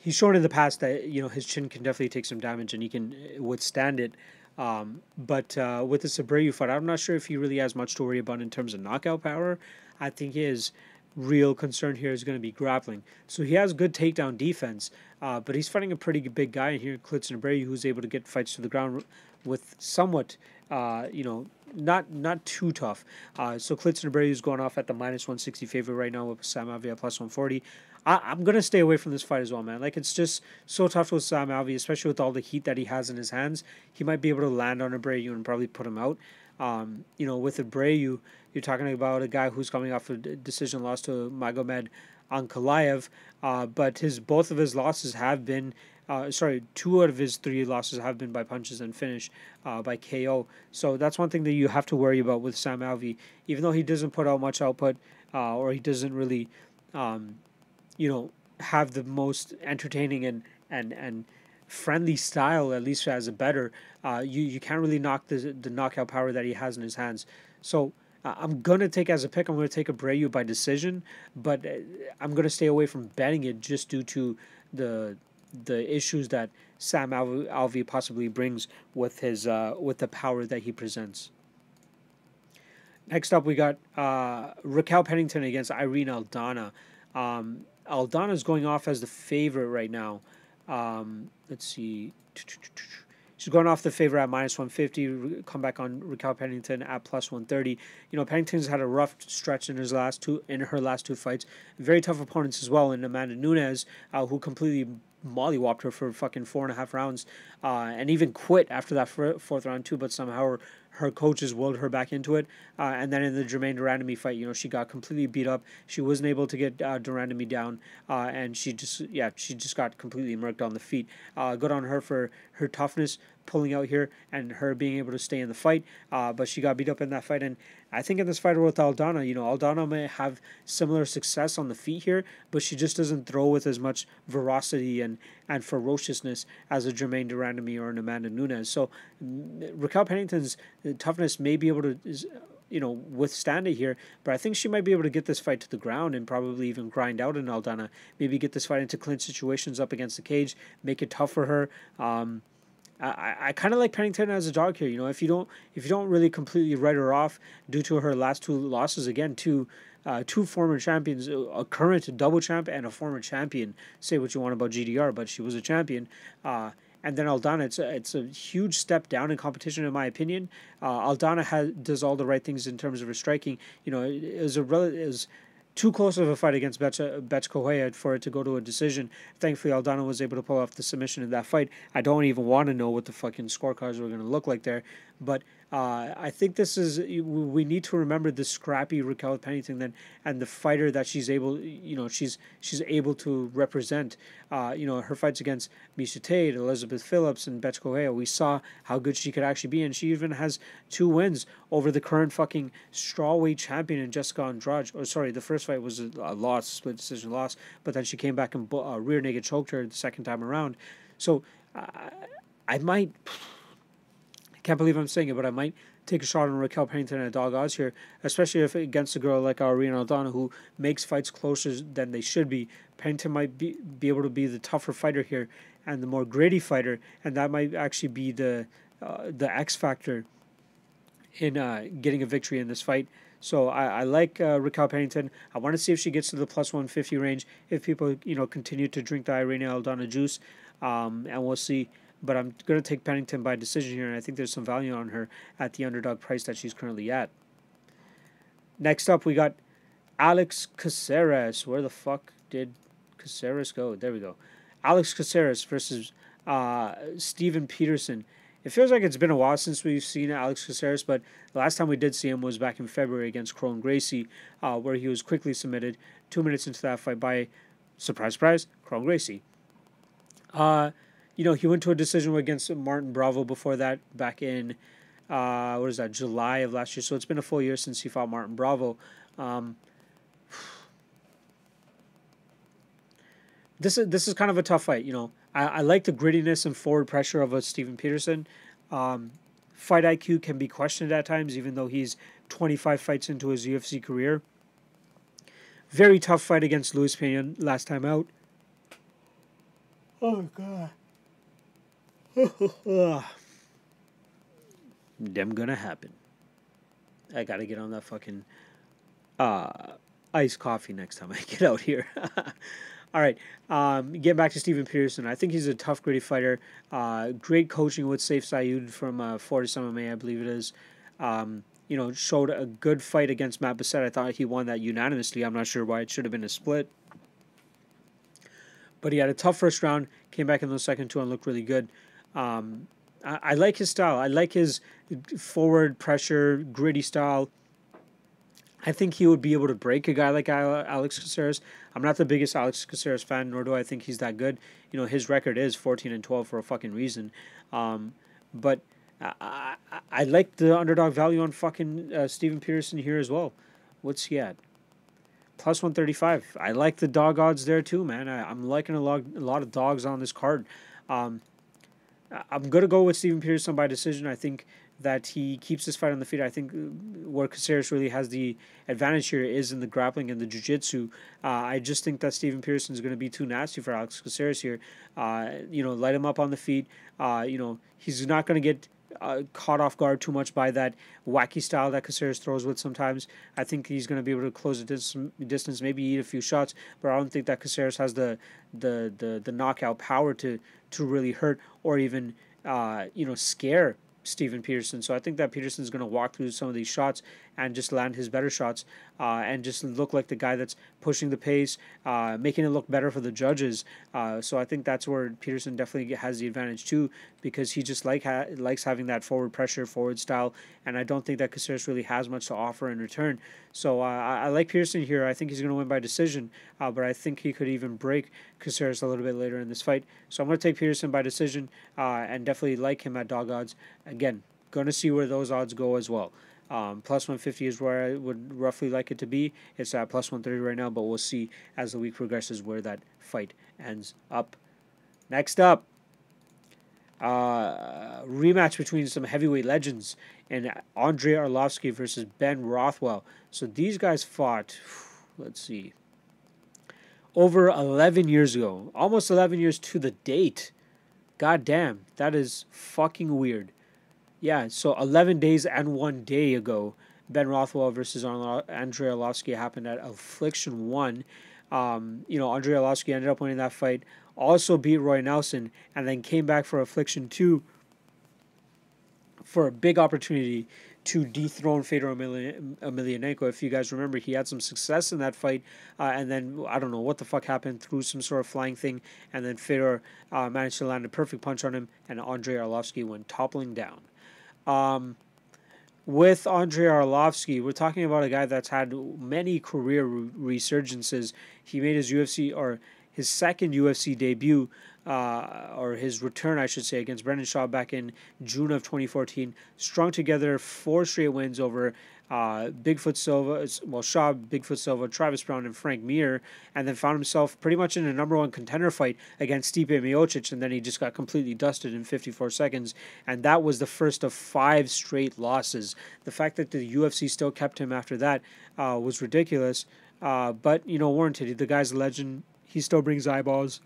he's shown in the past that you know his chin can definitely take some damage and he can uh, withstand it. Um, but uh, with the Abreu fight, I'm not sure if he really has much to worry about in terms of knockout power. I think he his real concern here is going to be grappling. So he has good takedown defense, uh, but he's fighting a pretty big guy in here, Klidson Abreu, who's able to get fights to the ground with somewhat, uh, you know, not not too tough. Uh, so Klidson Abreu is going off at the minus 160 favorite right now with Sam Alvey plus 140. I, am gonna stay away from this fight as well, man. Like it's just so tough with Sam Alvey, especially with all the heat that he has in his hands. He might be able to land on a Abreu and probably put him out. Um, you know, with Abreu, you're talking about a guy who's coming off a decision loss to Magomed Ankalaev, uh, but his both of his losses have been. Uh, sorry, two out of his three losses have been by punches and finish uh, by KO. So that's one thing that you have to worry about with Sam Alvey. Even though he doesn't put out much output, uh, or he doesn't really um, you know, have the most entertaining and and and friendly style, at least as a better, uh, you you can't really knock the the knockout power that he has in his hands. So uh, I'm gonna take as a pick. I'm gonna take a Abreu by decision, but uh, I'm gonna stay away from betting it just due to the the issues that Sam Alvey, Alvey possibly brings with his uh, with the power that he presents. Next up, we got uh, Raquel Pennington against Irene Aldana. Um, is going off as the favorite right now. Um, let's see. She's going off the favorite at minus 150. Come back on Raquel Pennington at plus 130. You know, Pennington's had a rough stretch in his last two in her last two fights. Very tough opponents as well. And Amanda Nunes, uh, who completely mollywopped her for fucking four and a half rounds, uh, and even quit after that fourth round too. But somehow her, her coaches willed her back into it. Uh, and then in the Germaine de Randamie fight, you know, she got completely beat up. She wasn't able to get uh, de Randamie down, uh, and she just, yeah, she just got completely murked on the feet. Uh, good on her for her toughness pulling out here and her being able to stay in the fight. Uh, but she got beat up in that fight, and I think in this fight with Aldana, you know, Aldana may have similar success on the feet here, but she just doesn't throw with as much ferocity and, and ferociousness as a Germaine de Randamie or an Amanda Nunes. So Raquel Pennington's toughness may be able to, you know, withstand it here, but I think she might be able to get this fight to the ground and probably even grind out an Aldana. Maybe get this fight into clinch situations up against the cage, make it tough for her. Um, I, I kind of like Pennington as a dog here. You know, if you don't if you don't really completely write her off due to her last two losses again, two uh, two former champions, a current double champ and a former champion. Say what you want about GDR, but she was a champion. Uh, and then Aldana, it's a, it's a huge step down in competition, in my opinion. Uh, Aldana has does all the right things in terms of her striking. You know, was a was too close of a fight against Bethe uh, Correia for it to go to a decision. Thankfully, Aldana was able to pull off the submission in that fight. I don't even want to know what the fucking scorecards were going to look like there, but uh, I think this is we need to remember the scrappy Raquel Pennington then and the fighter that she's able you know she's she's able to represent. Uh, you know her fights against Miesha Tate, Elizabeth Phillips, and Bethe Correia. We saw how good she could actually be, and she even has two wins over the current fucking strawweight champion in Jessica Andrade. Or sorry, the first fight was a, a loss, split decision loss, but then she came back and uh, rear naked choked her the second time around. So uh, I might can't believe I'm saying it, but I might take a shot on Raquel Pennington at dog odds here, especially if against a girl like Irene Aldana who makes fights closer than they should be. Pennington might be, be able to be the tougher fighter here and the more gritty fighter, and that might actually be the uh, the X factor in uh, getting a victory in this fight. So I, I like uh, Raquel Pennington. I want to see if she gets to the plus 150 range if people you know continue to drink the Irene Aldana juice, um, and we'll see but I'm going to take Pennington by decision here, and I think there's some value on her at the underdog price that she's currently at. Next up, we got Alex Caceres. Where the fuck did Caceres go? There we go. Alex Caceres versus uh, Steven Peterson. It feels like it's been a while since we've seen Alex Caceres, but the last time we did see him was back in February against Kron Gracie, uh, where he was quickly submitted two minutes into that fight by Surprise, surprise, Kron Gracie. Uh, you know, he went to a decision against Martin Bravo before that back in, uh, what is that, July of last year. So it's been a full year since he fought Martin Bravo. Um, this is this is kind of a tough fight. You know, I, I like the grittiness and forward pressure of a Steven Peterson. Um, fight IQ can be questioned at times, even though he's 25 fights into his UFC career. Very tough fight against Luis Pena last time out. Oh god. Them gonna happen. I gotta get on that fucking uh iced coffee next time I get out here. All right, um, getting back to Steven Peterson, I think he's a tough, gritty fighter. Uh, great coaching with Sayif Saud from uh, Fortis MMA, I believe it is. Um, you know, showed a good fight against Matt Bessette. I thought he won that unanimously. I'm not sure why it should have been a split. But he had a tough first round, came back in the second two and looked really good. Um, I, I like his style. I like his forward pressure, gritty style. I think he would be able to break a guy like Alex Caceres. I'm not the biggest Alex Caceres fan, nor do I think he's that good. You know, his record is 14 and 12 for a fucking reason. Um, but I, I, I, like the underdog value on fucking uh, Steven Peterson here as well. What's he at? Plus 135. I like the dog odds there too, man. I, am liking a lot, a lot of dogs on this card. Um, I'm to go with Steven Peterson by decision. I think that he keeps this fight on the feet. I think uh, where Caceres really has the advantage here is in the grappling and the jiu-jitsu. Uh, I just think that Steven Pearson is going to be too nasty for Alex Caceres here. Uh, you know, light him up on the feet. Uh, you know, he's not going to get uh, caught off guard too much by that wacky style that Caceres throws with sometimes. I think he's going to be able to close the dis- distance, maybe eat a few shots, but I don't think that Caceres has the, the, the, the knockout power to, to really hurt or even, uh, you know, scare Steven Peterson. So I think that Peterson's going to walk through some of these shots and just land his better shots uh, and just look like the guy that's pushing the pace, uh, making it look better for the judges. Uh, so I think that's where Peterson definitely has the advantage too because he just like ha- likes having that forward pressure, forward style, and I don't think that Caceres really has much to offer in return. So uh, I, I, like Peterson here. I think he's going to win by decision, uh, but I think he could even break Caceres a little bit later in this fight. So I'm going to take Peterson by decision uh, and definitely like him at dog odds. Again, going to see where those odds go as well. Um, plus 150 is where I would roughly like it to be. It's at plus 130 right now, but we'll see as the week progresses where that fight ends up. Next up, uh, rematch between some heavyweight legends and Andrei Arlovsky versus Ben Rothwell. So these guys fought, let's see, over 11 years ago, almost 11 years to the date. God damn, that is fucking weird. Yeah, so 11 days and one day ago, Ben Rothwell versus Andrei Arlovsky happened at Affliction 1. Um, you know, Andrei Arlovsky ended up winning that fight, also beat Roy Nelson, and then came back for Affliction 2 for a big opportunity to dethrone Fedor Emelianenko. If you guys remember, he had some success in that fight, uh, and then I don't know what the fuck happened through some sort of flying thing, and then Fedor uh, managed to land a perfect punch on him, and Andrei Arlovsky went toppling down. Um, with Andrei Arlovsky, we're talking about a guy that's had many career resurgences. He made his UFC or his second UFC debut, uh, or his return, I should say, against Brendan Schaub back in June of 2014. Strung together four straight wins over uh, Bigfoot Silva, well, Schaub, Bigfoot Silva, Travis Browne, and Frank Mir, and then found himself pretty much in a number one contender fight against Stipe Miocic, and then he just got completely dusted in 54 seconds, and that was the first of five straight losses. The fact that the UFC still kept him after that uh, was ridiculous, uh, but, you know, warranted. The guy's a legend. He still brings eyeballs.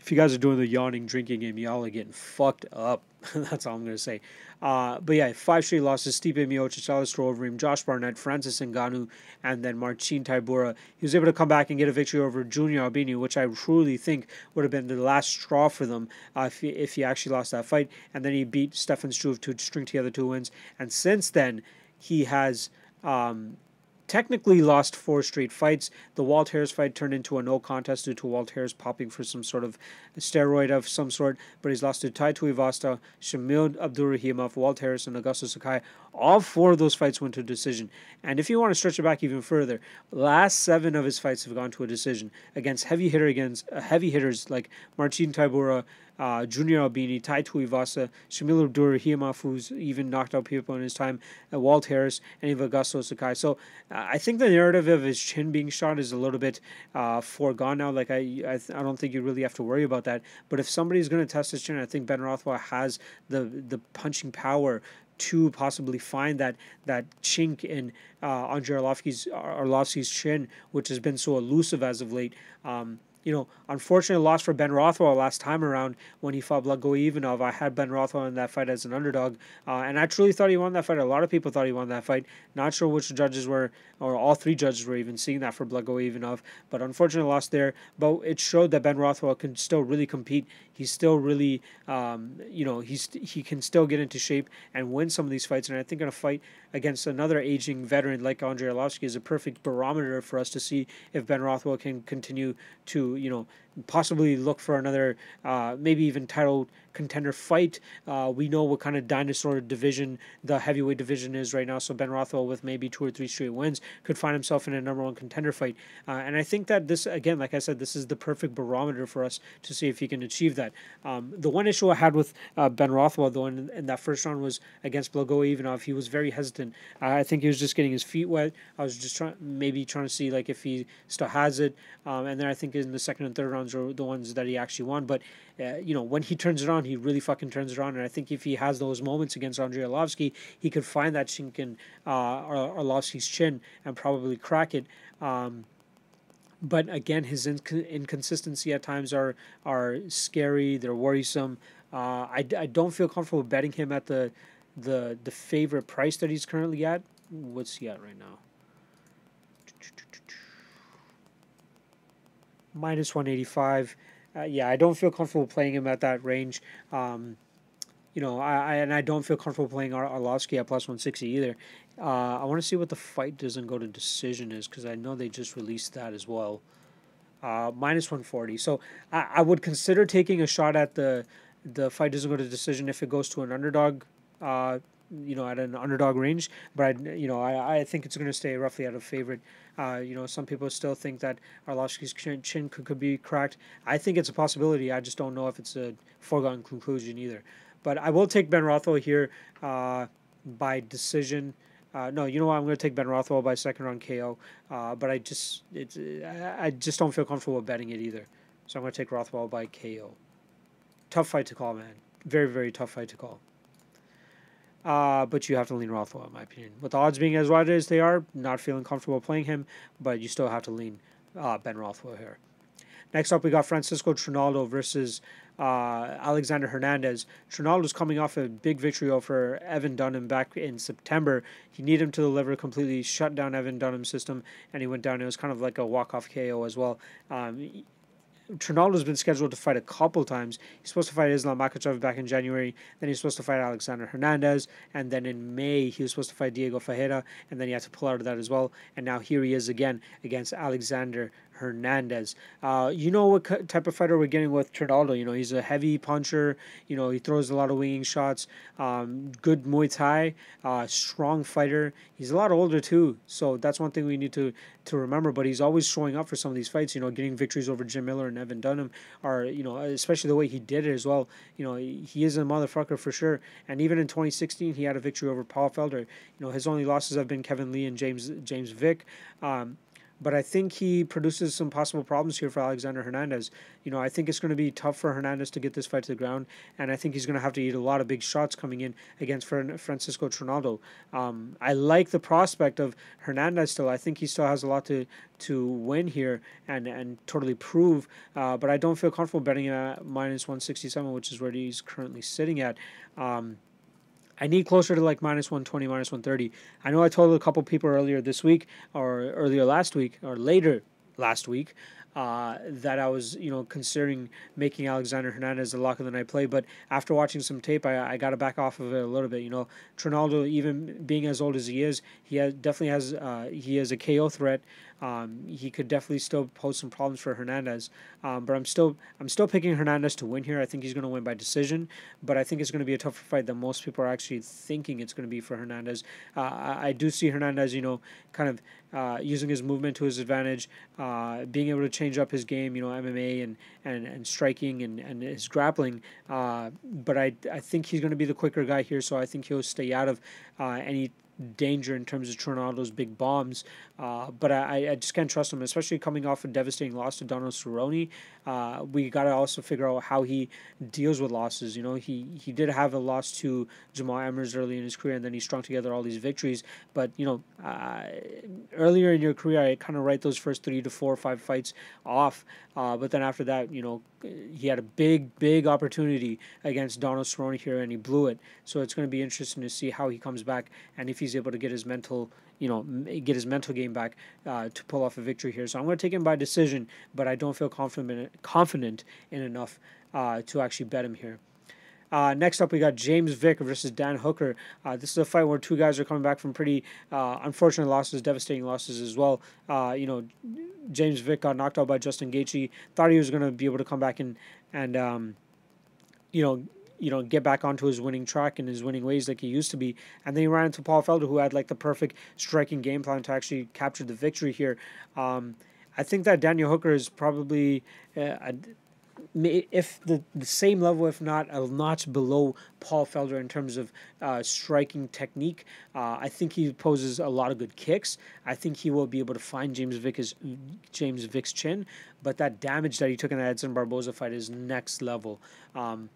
if you guys are doing the yawning drinking game, y'all are getting fucked up. That's all I'm going to say. Uh, but yeah, five straight losses. Stipe Miocic, Alistair Overeem, Josh Barnett, Francis Ngannou, and then Marcin Tybura. He was able to come back and get a victory over Junior Albini, which I truly think would have been the last straw for them uh, if, he, if he actually lost that fight. And then he beat Stefan Struve to string together two wins. And since then, he has um, technically lost four straight fights. The Walt Harris fight turned into a no contest due to Walt Harris popping for some sort of steroid of some sort, but he's lost to Tai Tuivasa, Shamil Abdurakhimov, Walt Harris, and Augusto Sakai, All four of those fights went to a decision. And if you want to stretch it back even further, last seven of his fights have gone to a decision against heavy hitter against uh, heavy hitters like Marcin Tybura, uh, Junior Albini, Tai Tuivasa, Shamil Abdurakhimov, who's even knocked out people in his time, uh, Walt Harris, and even Augusto Sakai. So uh, I think the narrative of his chin being shot is a little bit uh, foregone now. Like I, I, I don't think you really have to worry about that. But if somebody's going to test his chin, I think Ben Rothwell has the the punching power to possibly find that that chink in uh, Andrei Arlovsky's, Arlovsky's chin, which has been so elusive as of late. Um, you know, unfortunately lost for Ben Rothwell last time around when he fought Blagoy I had Ben Rothwell in that fight as an underdog, uh, and I truly thought he won that fight. A lot of people thought he won that fight. Not sure which judges were, or all three judges were even seeing that for Blagoy but unfortunately lost there. But it showed that Ben Rothwell can still really compete. He's still really, um, you know, he's he can still get into shape and win some of these fights. And I think in a fight against another aging veteran like Andrei Arlovsky is a perfect barometer for us to see if Ben Rothwell can continue to, you know, possibly look for another, uh, maybe even title contender fight. Uh, we know what kind of dinosaur division the heavyweight division is right now. So Ben Rothwell, with maybe two or three straight wins, could find himself in a number one contender fight. Uh, and I think that this, again, like I said, this is the perfect barometer for us to see if he can achieve that. Um, the one issue I had with uh, Ben Rothwell, though, in, in, that first round was against Blagoy Ivanov. He was very hesitant. I think he was just getting his feet wet. I was just trying, maybe trying to see like if he still has it. Um, and then I think in the second and third rounds are the ones that he actually won. But uh, you know, when he turns it on, he really fucking turns it on. And I think if he has those moments against Andrei Arlovsky, he could find that chink in uh, Arlovsky's chin and probably crack it. Um, but again, his inc- inconsistency at times are are scary. They're worrisome. Uh, I, I don't feel comfortable betting him at the the the favorite price that he's currently at. What's he at right now? Minus one eighty five uh, yeah, I don't feel comfortable playing him at that range. Um, you know, I, I, and I don't feel comfortable playing Ar- Arlovsky at plus 160 either. Uh, I want to see what the fight doesn't go to decision is because I know they just released that as well. Uh, minus 140. So I, I would consider taking a shot at the the fight doesn't go to decision if it goes to an underdog uh, you know, at an underdog range. But I, you know, I, I think it's going to stay roughly at a favorite. Uh, you know, some people still think that Arlovsky's chin, chin could, could be cracked. I think it's a possibility. I just don't know if it's a foregone conclusion either. But I will take Ben Rothwell here uh, by decision. Uh, no, you know what? I'm going to take Ben Rothwell by second round KO. Uh, but I just it's I just don't feel comfortable betting it either. So I'm going to take Rothwell by KO. Tough fight to call, man. Very very tough fight to call. Uh, but you have to lean Rothwell, in my opinion. With the odds being as wide as they are, not feeling comfortable playing him, but you still have to lean uh, Ben Rothwell here. Next up, we got Francisco Trinaldo versus uh, Alexander Hernandez. Trinaldo's coming off a big victory over Evan Dunham back in September. He needed him to deliver, completely shut down Evan Dunham's system, and he went down. It was kind of like a walk-off KO as well. Um, Trinaldo's been scheduled to fight a couple times. He's supposed to fight Islam Makhachev back in January. Then he's supposed to fight Alexander Hernandez. And then in May, he was supposed to fight Diego Ferreira. And then he had to pull out of that as well. And now here he is again against Alexander Hernandez. Uh, you know what type of fighter we're getting with Trinaldo. You know, he's a heavy puncher. You know, he throws a lot of winging shots. Um, good Muay Thai, uh, strong fighter. He's a lot older too, so that's one thing we need to to remember. But he's always showing up for some of these fights. You know, getting victories over Jim Miller and Evan Dunham, are you know, especially the way he did it as well. You know, he is a motherfucker for sure. And even in 2016, he had a victory over Paul Felder. You know, his only losses have been Kevin Lee and James James Vick. Um, but I think he produces some possible problems here for Alexander Hernandez. You know, I think it's going to be tough for Hernandez to get this fight to the ground, and I think he's going to have to eat a lot of big shots coming in against Francisco Trinaldo. Um, I like the prospect of Hernandez still. I think he still has a lot to to win here and and totally prove. Uh, but I don't feel comfortable betting at minus one sixty seven, which is where he's currently sitting at. Um, I need closer to like minus 120, minus 130. I know I told a couple people earlier this week or earlier last week or later last week uh, that I was, you know, considering making Alexander Hernandez the lock of the night play. But after watching some tape, I, I got to back off of it a little bit. You know, Trinaldo, even being as old as he is, he has, definitely has uh, he has a KO threat. Um, he could definitely still pose some problems for Hernandez. Um, but I'm still I'm still picking Hernandez to win here. I think he's going to win by decision, but I think it's going to be a tougher fight than most people are actually thinking it's going to be for Hernandez. Uh, I, I, do see Hernandez, you know, kind of uh, using his movement to his advantage, uh, being able to change up his game, you know, MMA and and, and striking and, and his grappling. Uh, but I I think he's going to be the quicker guy here, so I think he'll stay out of uh, any danger in terms of those big bombs. Uh, but I, I just can't trust him, especially coming off a devastating loss to Donald Cerrone. Uh, we got to also figure out how he deals with losses. You know, he, he did have a loss to Jamall Emmers early in his career, and then he strung together all these victories. But, you know, uh, earlier in your career, I kind of write those first three to four or five fights off. Uh, but then after that, you know, he had a big, big opportunity against Donald Cerrone here, and he blew it. So it's going to be interesting to see how he comes back and if he's able to get his mental, you know, get his mental game back uh, to pull off a victory here. So I'm going to take him by decision, but I don't feel confident confident in enough uh, to actually bet him here. Uh, next up, we got James Vick versus Dan Hooker. Uh, this is a fight where two guys are coming back from pretty uh, unfortunate losses, devastating losses as well. Uh, you know, James Vick got knocked out by Justin Gaethje. Thought he was going to be able to come back and and um, you know you know get back onto his winning track and his winning ways like he used to be. And then he ran into Paul Felder, who had like the perfect striking game plan to actually capture the victory here. Um, I think that Daniel Hooker is probably uh, if the, the same level, if not a notch below Paul Felder in terms of uh, striking technique. Uh, I think he poses a lot of good kicks. I think he will be able to find James Vick's James Vick's chin, but that damage that he took in that Edson Barboza fight is next level. Um,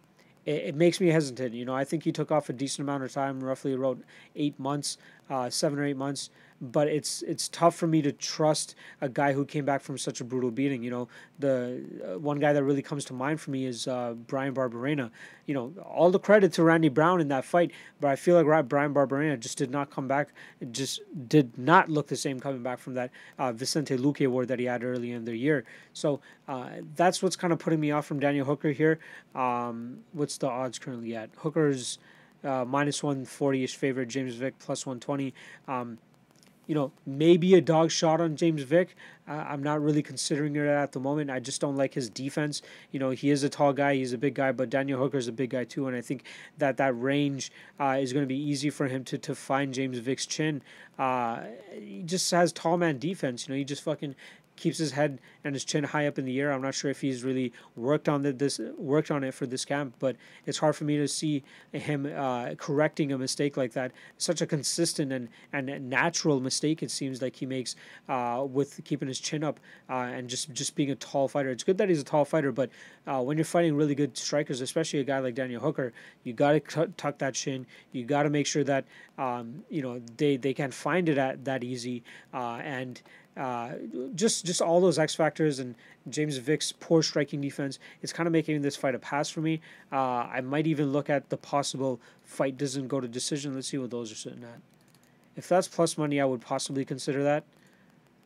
it, makes me hesitant. You know, I think he took off a decent amount of time, roughly about eight months, uh, seven or eight months but it's it's tough for me to trust a guy who came back from such a brutal beating. You know, the uh, one guy that really comes to mind for me is uh, Bryan Barberena. You know, all the credit to Randy Brown in that fight, but I feel like Bryan Barberena just did not come back. It just did not look the same coming back from that uh, Vicente Luque award that he had early in the year. So uh, that's what's kind of putting me off from Daniel Hooker here. Um, what's the odds currently at? Hooker's uh, minus 140 ish favorite, James Vick plus 120. Um, you know, maybe a dog shot on James Vick. Uh, I'm not really considering it at the moment. I just don't like his defense. You know, he is a tall guy, he's a big guy, but Daniel Hooker is a big guy too, and I think that that range uh, is going to be easy for him to, to find James Vick's chin. Uh, he just has tall man defense. You know, he just fucking keeps his head and his chin high up in the air. I'm not sure if he's really worked on the, this worked on it for this camp, but it's hard for me to see him uh, correcting a mistake like that. Such a consistent and, and natural mistake it seems like he makes uh, with keeping his chin up uh, and just just being a tall fighter. It's good that he's a tall fighter, but uh, when you're fighting really good strikers, especially a guy like Daniel Hooker, you got to tuck that chin. You got to make sure that um, you know they they can't find it at that easy uh, and uh, just just all those X factors and James Vick's poor striking defense, it's kind of making this fight a pass for me. Uh, I might even look at the possible fight doesn't go to decision. Let's see what those are sitting at. If that's plus money, I would possibly consider that.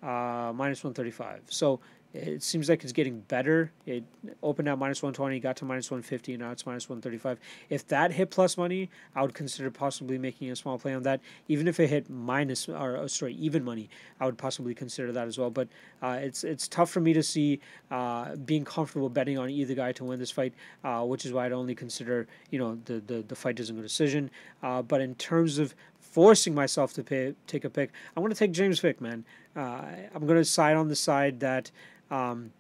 Uh, minus 135. So it seems like it's getting better. It opened at minus 120, got to minus 150, and now it's minus 135. If that hit plus money, I would consider possibly making a small play on that. Even if it hit minus, or uh, sorry, even money, I would possibly consider that as well. But uh, it's it's tough for me to see uh, being comfortable betting on either guy to win this fight, uh, which is why I'd only consider, you know, the, the, the fight doesn't go decision. Uh, but in terms of forcing myself to pay, take a pick, I'm going to take James Vick, man. Uh, I'm going to side on the side that um,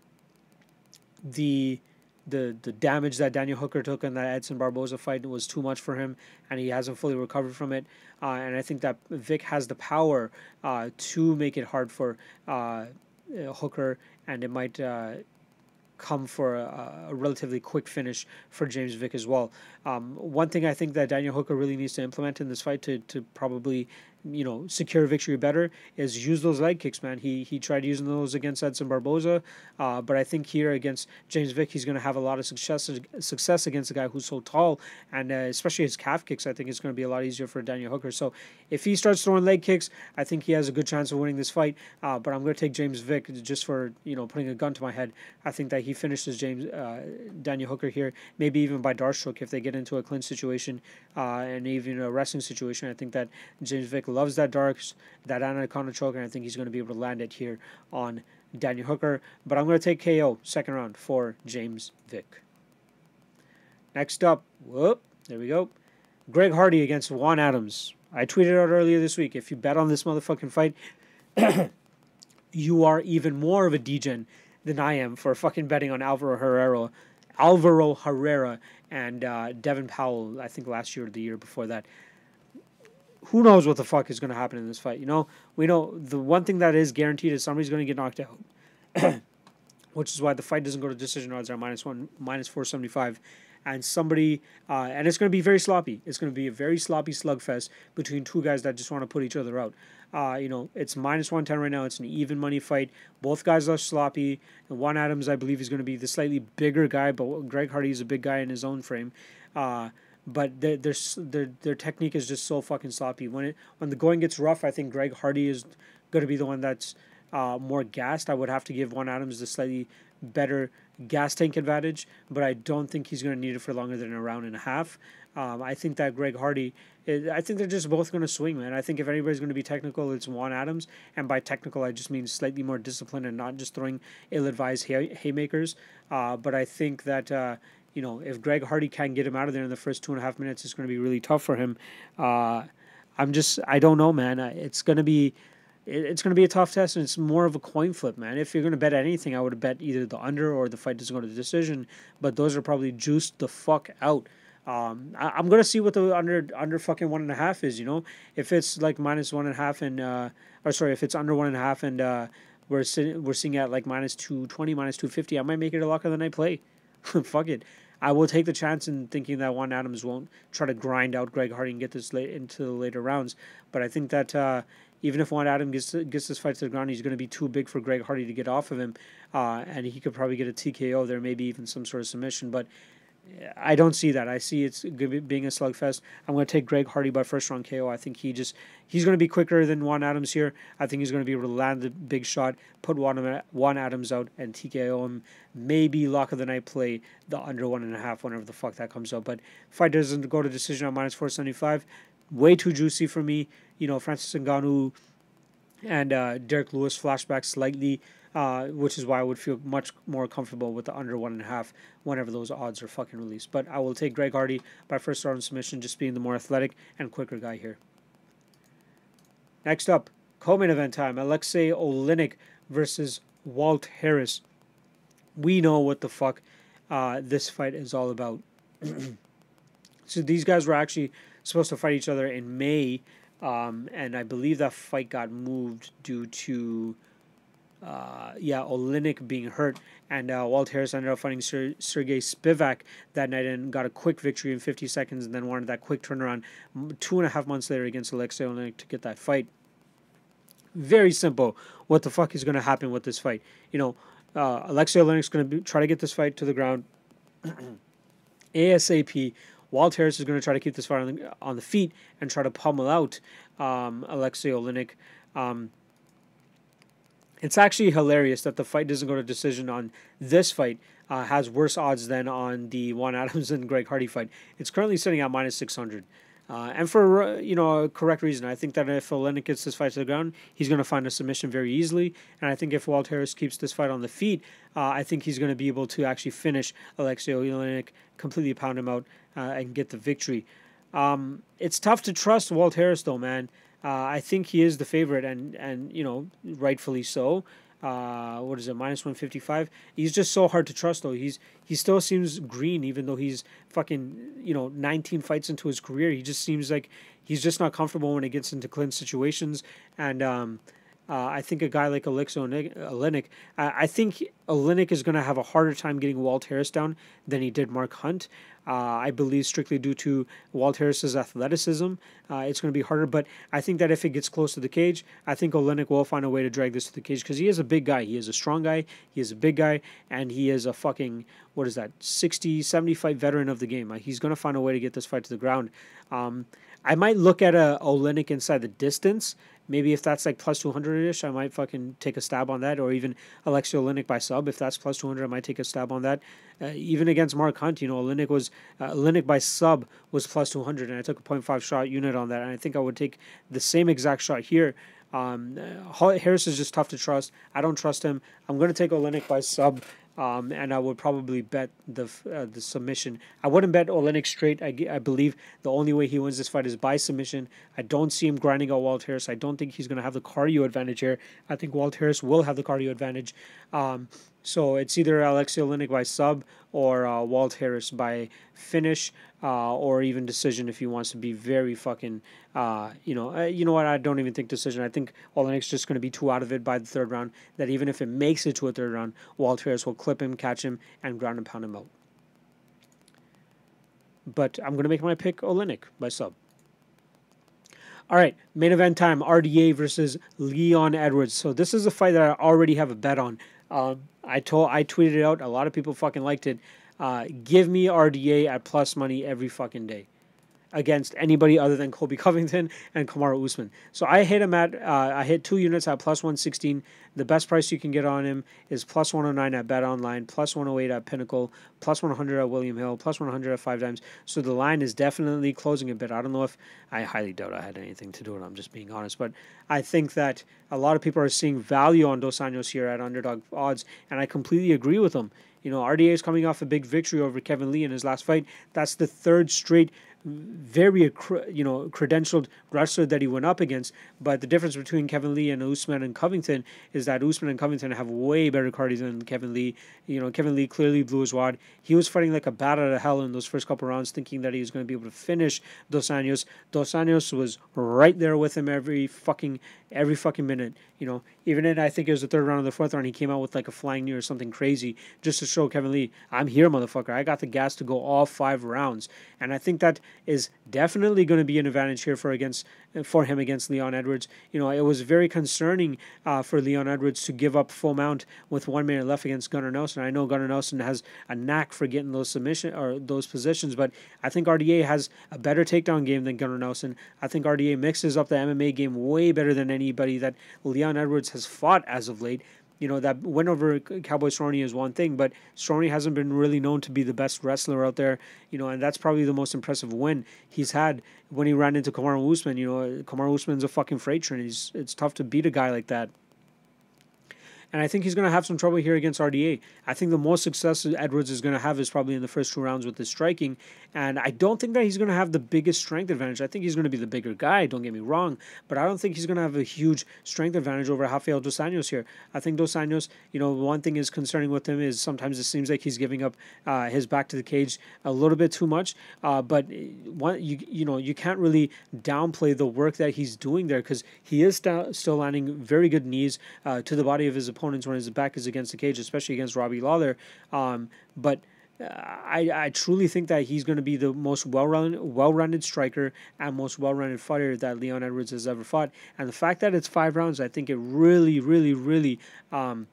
the the the damage that Daniel Hooker took in that Edson Barboza fight was too much for him, and he hasn't fully recovered from it. Uh, and I think that Vick has the power uh, to make it hard for uh, Hooker, and it might uh, come for a, a, relatively quick finish for James Vick as well. Um, one thing I think that Daniel Hooker really needs to implement in this fight to, to probably you know secure victory better is use those leg kicks, man. He he tried using those against Edson Barboza, uh, but I think here against James Vick, he's going to have a lot of success success against a guy who's so tall, and uh, especially his calf kicks. I think it's going to be a lot easier for Daniel Hooker. So if he starts throwing leg kicks, I think he has a good chance of winning this fight. Uh, but I'm going to take James Vick just for you know putting a gun to my head. I think that he finishes James uh, Daniel Hooker here, maybe even by dart stroke if they get into a clinch situation uh, and even a wrestling situation. I think that James Vick loves that D'Arce, that anaconda choke, and I think he's going to be able to land it here on Daniel Hooker. But I'm going to take KO second round for James Vick. Next up, whoop, there we go. Greg Hardy against Juan Adams. I tweeted out earlier this week if you bet on this motherfucking fight, you are even more of a degen than I am for fucking betting on Alvaro Herrera, Alvaro Herrera and uh, Devin Powell. I think last year or the year before that. Who knows what the fuck is going to happen in this fight? You know, we know the one thing that is guaranteed is somebody's going to get knocked out, which is why the fight doesn't go to decision odds are minus one, minus four seventy five and somebody, uh, and it's going to be very sloppy. It's going to be a very sloppy slugfest between two guys that just want to put each other out. Uh, you know, it's minus 110 right now. It's an even money fight. Both guys are sloppy. And Juan Adams, I believe, is going to be the slightly bigger guy, but Greg Hardy is a big guy in his own frame. Uh, but their, their their technique is just so fucking sloppy. When it when the going gets rough, I think Greg Hardy is going to be the one that's uh, more gassed. I would have to give Juan Adams the slightly better gas tank advantage, but I don't think he's going to need it for longer than a round and a half. Um, I think that Greg Hardy, I think they're just both going to swing, man. I think if anybody's going to be technical, it's Juan Adams. And by technical, I just mean slightly more disciplined and not just throwing ill advised hay- haymakers. Uh, but I think that. Uh, you know, if Greg Hardy can't get him out of there in the first two and a half minutes, it's going to be really tough for him. Uh, I'm just, I don't know, man. It's going to be, it's going to be a tough test, and it's more of a coin flip, man. If you're going to bet anything, I would bet either the under or the fight doesn't go to the decision. But those are probably juiced the fuck out. Um, I, am gonna see what the under under fucking one and a half is. You know, if it's like minus one and a half and uh, or sorry, if it's under one and a half and uh, we're sitting we're seeing at like minus two twenty, minus two fifty, I might make it a lock of the night play. Fuck it. I will take the chance in thinking that Juan Adams won't try to grind out Greg Hardy and get this late into the later rounds. But I think that uh, even if Juan Adam gets gets this fight to the ground, he's going to be too big for Greg Hardy to get off of him, uh, and he could probably get a TKO there, maybe even some sort of submission. But I don't see that. I see it's being a slugfest. I'm going to take Greg Hardy by first round KO. I think he just he's going to be quicker than Juan Adams here. I think he's going to be able to land the big shot, put Juan, Juan Adams out, and TKO him. Maybe lock of the night play the under one and a half whenever the fuck that comes out. But fight doesn't go to decision on minus four seventy five. Way too juicy for me. You know, Francis Ngannou and uh, Derrick Lewis flashback slightly uh, which is why I would feel much more comfortable with the under one and a half whenever those odds are fucking released. But I will take Greg Hardy by first round submission, just being the more athletic and quicker guy here. Next up, co-main event time: Alexei Oleinik versus Walt Harris. We know what the fuck uh, this fight is all about. so these guys were actually supposed to fight each other in May, um, and I believe that fight got moved due to uh, yeah, Oleinik being hurt, and uh, Walt Harris ended up fighting Ser- Sergey Spivac that night and got a quick victory in 50 seconds, and then wanted that quick turnaround two and a half months later against Alexei Oleinik to get that fight. Very simple. What the fuck is going to happen with this fight? You know, uh, Alexei Oleinik's going to try to get this fight to the ground ASAP. Walt Harris is going to try to keep this fight on the, on the feet and try to pummel out um, Alexei Oleinik. Um, it's actually hilarious that the fight doesn't go to decision on this fight. Uh, has worse odds than on the Juan Adams and Greg Hardy fight. It's currently sitting at minus six hundred, uh, and for uh, you know a correct reason. I think that if Oleinik gets this fight to the ground, he's going to find a submission very easily. And I think if Walt Harris keeps this fight on the feet, uh, I think he's going to be able to actually finish Alexei Oleinik, completely pound him out, uh, and get the victory. Um, it's tough to trust Walt Harris though, man. Uh, I think he is the favorite, and and you know rightfully so. Uh, what is it, minus one fifty five? He's just so hard to trust though. He's he still seems green, even though he's fucking you know nineteen fights into his career. He just seems like he's just not comfortable when it gets into clinch situations, and um, uh, I think a guy like Alexei Oleinik, I, I think Oleinik is going to have a harder time getting Walt Harris down than he did Mark Hunt. Uh, I believe strictly due to Walt Harris's athleticism, uh, it's going to be harder. But I think that if it gets close to the cage, I think Oleinik will find a way to drag this to the cage because he is a big guy. He is a strong guy. He is a big guy, and he is a fucking what is that 60, 70 fight veteran of the game. he's going to find a way to get this fight to the ground. Um, I might look at a Oleinik inside the distance maybe if that's like plus 200 ish, I might fucking take a stab on that. Or even Alexei Oleinik by sub, if that's plus 200, I might take a stab on that. Uh, even against Mark Hunt, you know, Oleinik was uh, Oleinik by sub was plus 200, and I took a 0.5 shot unit on that, and I think I would take the same exact shot here. Um, Harris is just tough to trust. I don't trust him. I'm going to take Oleinik by sub um, and I would probably bet the uh, the submission. I wouldn't bet Oleinik straight. I, I believe the only way he wins this fight is by submission. I don't see him grinding out Walt Harris. I don't think he's going to have the cardio advantage here. I think Walt Harris will have the cardio advantage. Um, so it's either Alexei Oleinik by sub or uh, Walt Harris by finish uh, or even decision if he wants to be very fucking, uh, you know, uh, you know what? I don't even think decision. I think Oleinik's just going to be too out of it by the third round. That even if it makes it to a third round, Walt Harris will clip him, catch him, and ground and pound him out. But I'm going to make my pick Oleinik by sub. All right, main event time: RDA versus Leon Edwards. So this is a fight that I already have a bet on. Um, I told I tweeted it out. A lot of people fucking liked it. Uh, give me RDA at plus money every fucking day against anybody other than Colby Covington and Kamaru Usman. So I hit him at uh, I hit two units at plus 116. The best price you can get on him is plus 109 at Bet Online, plus 108 at Pinnacle, plus 100 at William Hill, plus 100 at Five Dimes. So the line is definitely closing a bit. I don't know if I highly doubt I had anything to do with it. I'm just being honest, but I think that a lot of people are seeing value on Dos Anjos here at underdog odds, and I completely agree with them. You know, RDA is coming off a big victory over Kevin Lee in his last fight. That's the third straight very you know credentialed wrestler that he went up against. But the difference between Kevin Lee and Usman and Covington is that Usman and Covington have way better cardio than Kevin Lee. You know, Kevin Lee clearly blew his wad. He was fighting like a bat out of hell in those first couple rounds, thinking that he was going to be able to finish Dos Anjos. Dos Anjos was right there with him every fucking every fucking minute. You know, even in I think it was the third round or the fourth round, he came out with like a flying knee or something crazy just to show Kevin Lee, I'm here, motherfucker. I got the gas to go all five rounds, and I think that is definitely going to be an advantage here for against for him against Leon Edwards. You know, it was very concerning uh, for Leon Edwards to give up full mount with one minute left against Gunnar Nelson. I know Gunnar Nelson has a knack for getting those submission or those positions, but I think RDA has a better takedown game than Gunnar Nelson. I think RDA mixes up the MMA game way better than anybody that Leon Edwards has fought as of late you know, that win over Cowboy Cerrone is one thing, but Cerrone hasn't been really known to be the best wrestler out there, you know, and that's probably the most impressive win he's had when he ran into Kamaru Usman. You know, Kamaru Usman's a fucking freight train. He's, it's tough to beat a guy like that and I think he's going to have some trouble here against RDA. I think the most success Edwards is going to have is probably in the first two rounds with his striking, and I don't think that he's going to have the biggest strength advantage. I think he's going to be the bigger guy. Don't get me wrong, but I don't think he's going to have a huge strength advantage over Rafael dos Anjos here. I think dos Anjos, you know, one thing is concerning with him is sometimes it seems like he's giving up uh, his back to the cage a little bit too much. Uh, but one, you you know, you can't really downplay the work that he's doing there because he is st- still landing very good knees uh, to the body of his opponent opponents when his back is against the cage, especially against Robbie Lawler. Um, but uh, I, I truly think that he's going to be the most well-rounded, well-rounded striker and most well-rounded fighter that Leon Edwards has ever fought. And the fact that it's five rounds, I think it really, really, really um,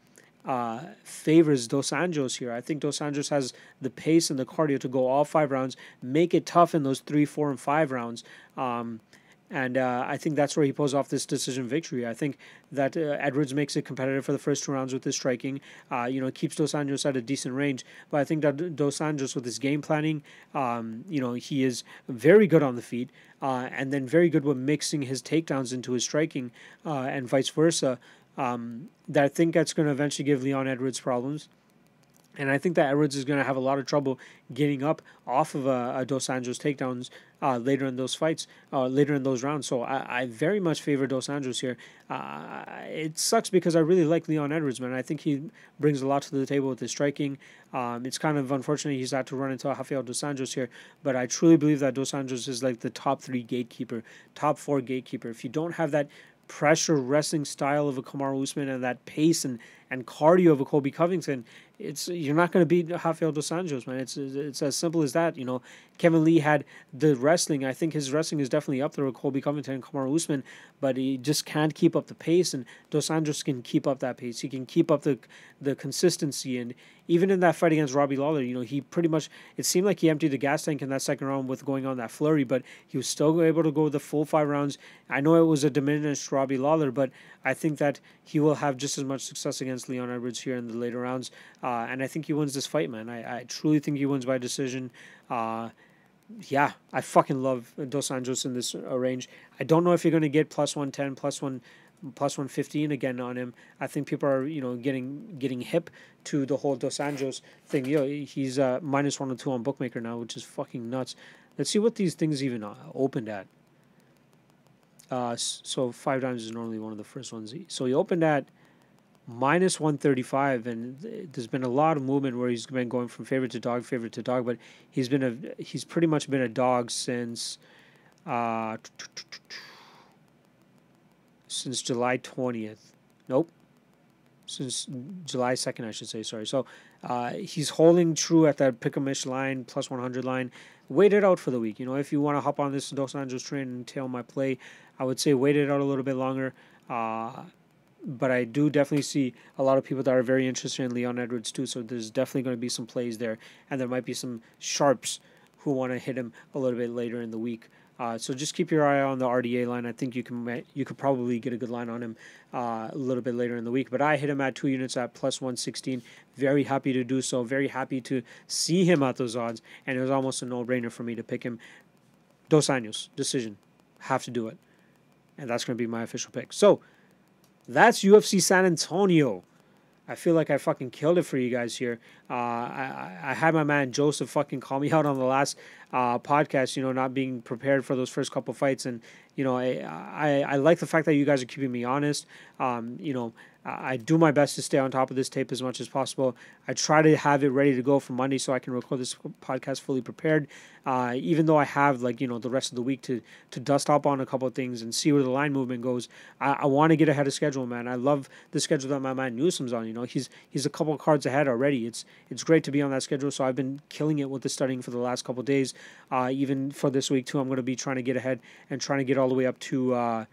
uh, favors Dos Anjos here. I think Dos Anjos has the pace and the cardio to go all five rounds, make it tough in those three, four, and five rounds. Um, and uh, I think that's where he pulls off this decision victory. I think that uh, Edwards makes it competitive for the first two rounds with his striking. Uh, you know, keeps Dos Anjos at a decent range. But I think that Dos Anjos, with his game planning, um, you know, he is very good on the feet, uh, and then very good with mixing his takedowns into his striking, uh, and vice versa. Um, that I think that's going to eventually give Leon Edwards problems. And I think that Edwards is going to have a lot of trouble getting up off of uh, a Dos Anjos takedowns uh, later in those fights, uh, later in those rounds. So I, I very much favor Dos Anjos here. Uh, it sucks because I really like Leon Edwards, man. I think he brings a lot to the table with his striking. Um, it's kind of unfortunate he's had to run into Rafael Dos Anjos here, but I truly believe that Dos Anjos is like the top three gatekeeper, top four gatekeeper. If you don't have that pressure wrestling style of a Kamaru Usman and that pace and and cardio of a Colby Covington, it's you're not going to beat Rafael dos Anjos, man. It's it's as simple as that. You know, Kevin Lee had the wrestling. I think his wrestling is definitely up there with Colby Covington and Kamaru Usman, but he just can't keep up the pace. And Dos Anjos can keep up that pace. He can keep up the the consistency. And even in that fight against Robbie Lawler, you know, he pretty much it seemed like he emptied the gas tank in that second round with going on that flurry, but he was still able to go the full five rounds. I know it was a diminished Robbie Lawler, but I think that he will have just as much success against Leon Edwards here in the later rounds. Uh, and I think he wins this fight, man. I, I truly think he wins by decision. Uh, yeah, I fucking love Dos Anjos in this uh, range. I don't know if you're going to get plus 110, plus one plus 115 again on him. I think people are, you know, getting getting hip to the whole Dos Anjos thing. Know, he's uh, minus 102 on Bookmaker now, which is fucking nuts. Let's see what these things even uh, opened at. Uh, so Five Dimes is normally one of the first ones. So he opened at minus 135 and there's been a lot of movement where he's been going from favorite to dog favorite to dog but he's been a he's pretty much been a dog since uh since July 20th nope. Since July 2nd I should say sorry. So uh, he's holding true at that pick-a-mish line plus 100 line. Wait it out for the week. You know if you want to hop on this Dos Anjos train and tail my play I would say wait it out a little bit longer. Uh, but I do definitely see a lot of people that are very interested in Leon Edwards too. So there's definitely going to be some plays there, and there might be some sharps who want to hit him a little bit later in the week. Uh, so just keep your eye on the RDA line. I think you can you could probably get a good line on him uh, a little bit later in the week. But I hit him at two units at plus one sixteen. Very happy to do so. Very happy to see him at those odds, and it was almost a no brainer for me to pick him. Dos Anjos decision, have to do it, and that's going to be my official pick. So that's UFC San Antonio. I feel like I fucking killed it for you guys here. Uh, I, I had my man Joseph fucking call me out on the last uh, podcast, you know, not being prepared for those first couple fights. And, you know, I, I, I like the fact that you guys are keeping me honest. Um, you know, I do my best to stay on top of this tape as much as possible. I try to have it ready to go for Monday so I can record this podcast fully prepared. Uh, even though I have like you know the rest of the week to to dust up on a couple of things and see where the line movement goes, I, I want to get ahead of schedule, man. I love the schedule that my man Newsom's on. You know, he's he's a couple of cards ahead already. It's it's great to be on that schedule. So I've been killing it with the studying for the last couple of days. Uh, even for this week too, I'm going to be trying to get ahead and trying to get all the way up to. Uh,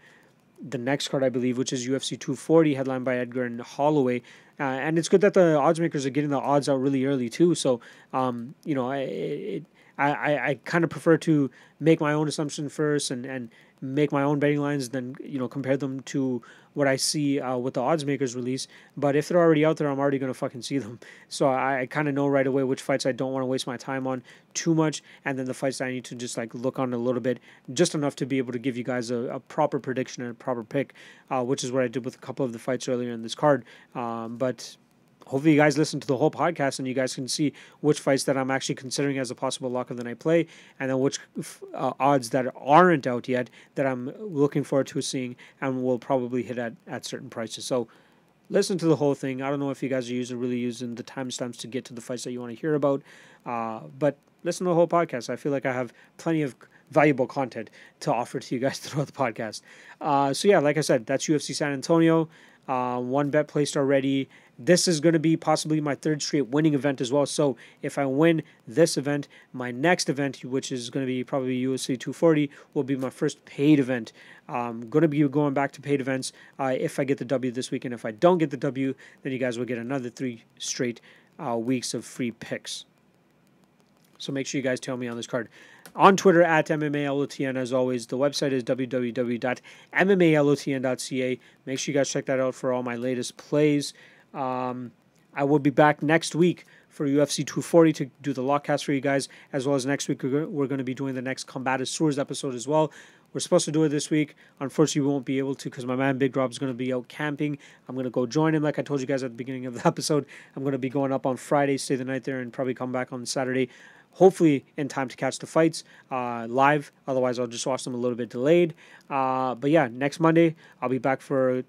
the next card, I believe, which is UFC 240, headlined by Edgar and Holloway. Uh, and it's good that the odds makers are getting the odds out really early too. So, um, you know, it, I, I, I kind of prefer to make my own assumption first and, and make my own betting lines, then you know compare them to what I see uh, what the odds makers release. But if they're already out there, I'm already gonna fucking see them. So I, I kind of know right away which fights I don't want to waste my time on too much, and then the fights I need to just like look on a little bit, just enough to be able to give you guys a, a proper prediction and a proper pick, uh, which is what I did with a couple of the fights earlier in this card. Um, but hopefully you guys listen to the whole podcast and you guys can see which fights that I'm actually considering as a possible lock of the night play and then which uh, odds that aren't out yet that I'm looking forward to seeing and will probably hit at, at certain prices. So listen to the whole thing. I don't know if you guys are using really using the timestamps to get to the fights that you want to hear about, uh, but listen to the whole podcast. I feel like I have plenty of valuable content to offer to you guys throughout the podcast. Uh, so yeah, like I said, that's UFC San Antonio. Uh, one bet placed already. This is going to be possibly my third straight winning event as well. So if I win this event, my next event, which is going to be probably UFC 240, will be my first paid event. I'm going to be going back to paid events uh, if I get the W this weekend. If I don't get the W, then you guys will get another three straight uh, weeks of free picks. So make sure you guys tell me on this card. On Twitter at MMALOTN as always. The website is www.mmalotn.ca. Make sure you guys check that out for all my latest plays. Um, I will be back next week for UFC 240 to do the lockcast for you guys, as well as next week we're going to be doing the next Combat Combatisseurs episode as well. We're supposed to do it this week. Unfortunately, we won't be able to because my man Big Rob is going to be out camping. I'm going to go join him, like I told you guys at the beginning of the episode. I'm going to be going up on Friday, stay the night there, and probably come back on Saturday. Hopefully, in time to catch the fights uh, live. Otherwise, I'll just watch them a little bit delayed. Uh, but yeah, next Monday, I'll be back for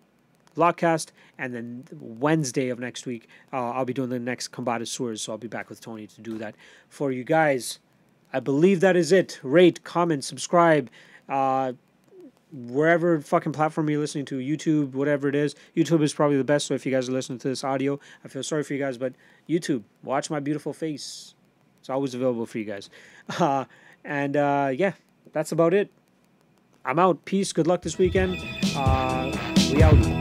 Lockcast, and then Wednesday of next week, uh, I'll be doing the next Combatisseurs, so I'll be back with Tony to do that for you guys. I believe that is it. Rate, comment, subscribe. Uh, wherever fucking platform you're listening to, YouTube, whatever it is. YouTube is probably the best. So if you guys are listening to this audio, I feel sorry for you guys, but YouTube, watch my beautiful face. It's always available for you guys. Uh, and uh, yeah, that's about it. I'm out. Peace. Good luck this weekend. Uh, we out.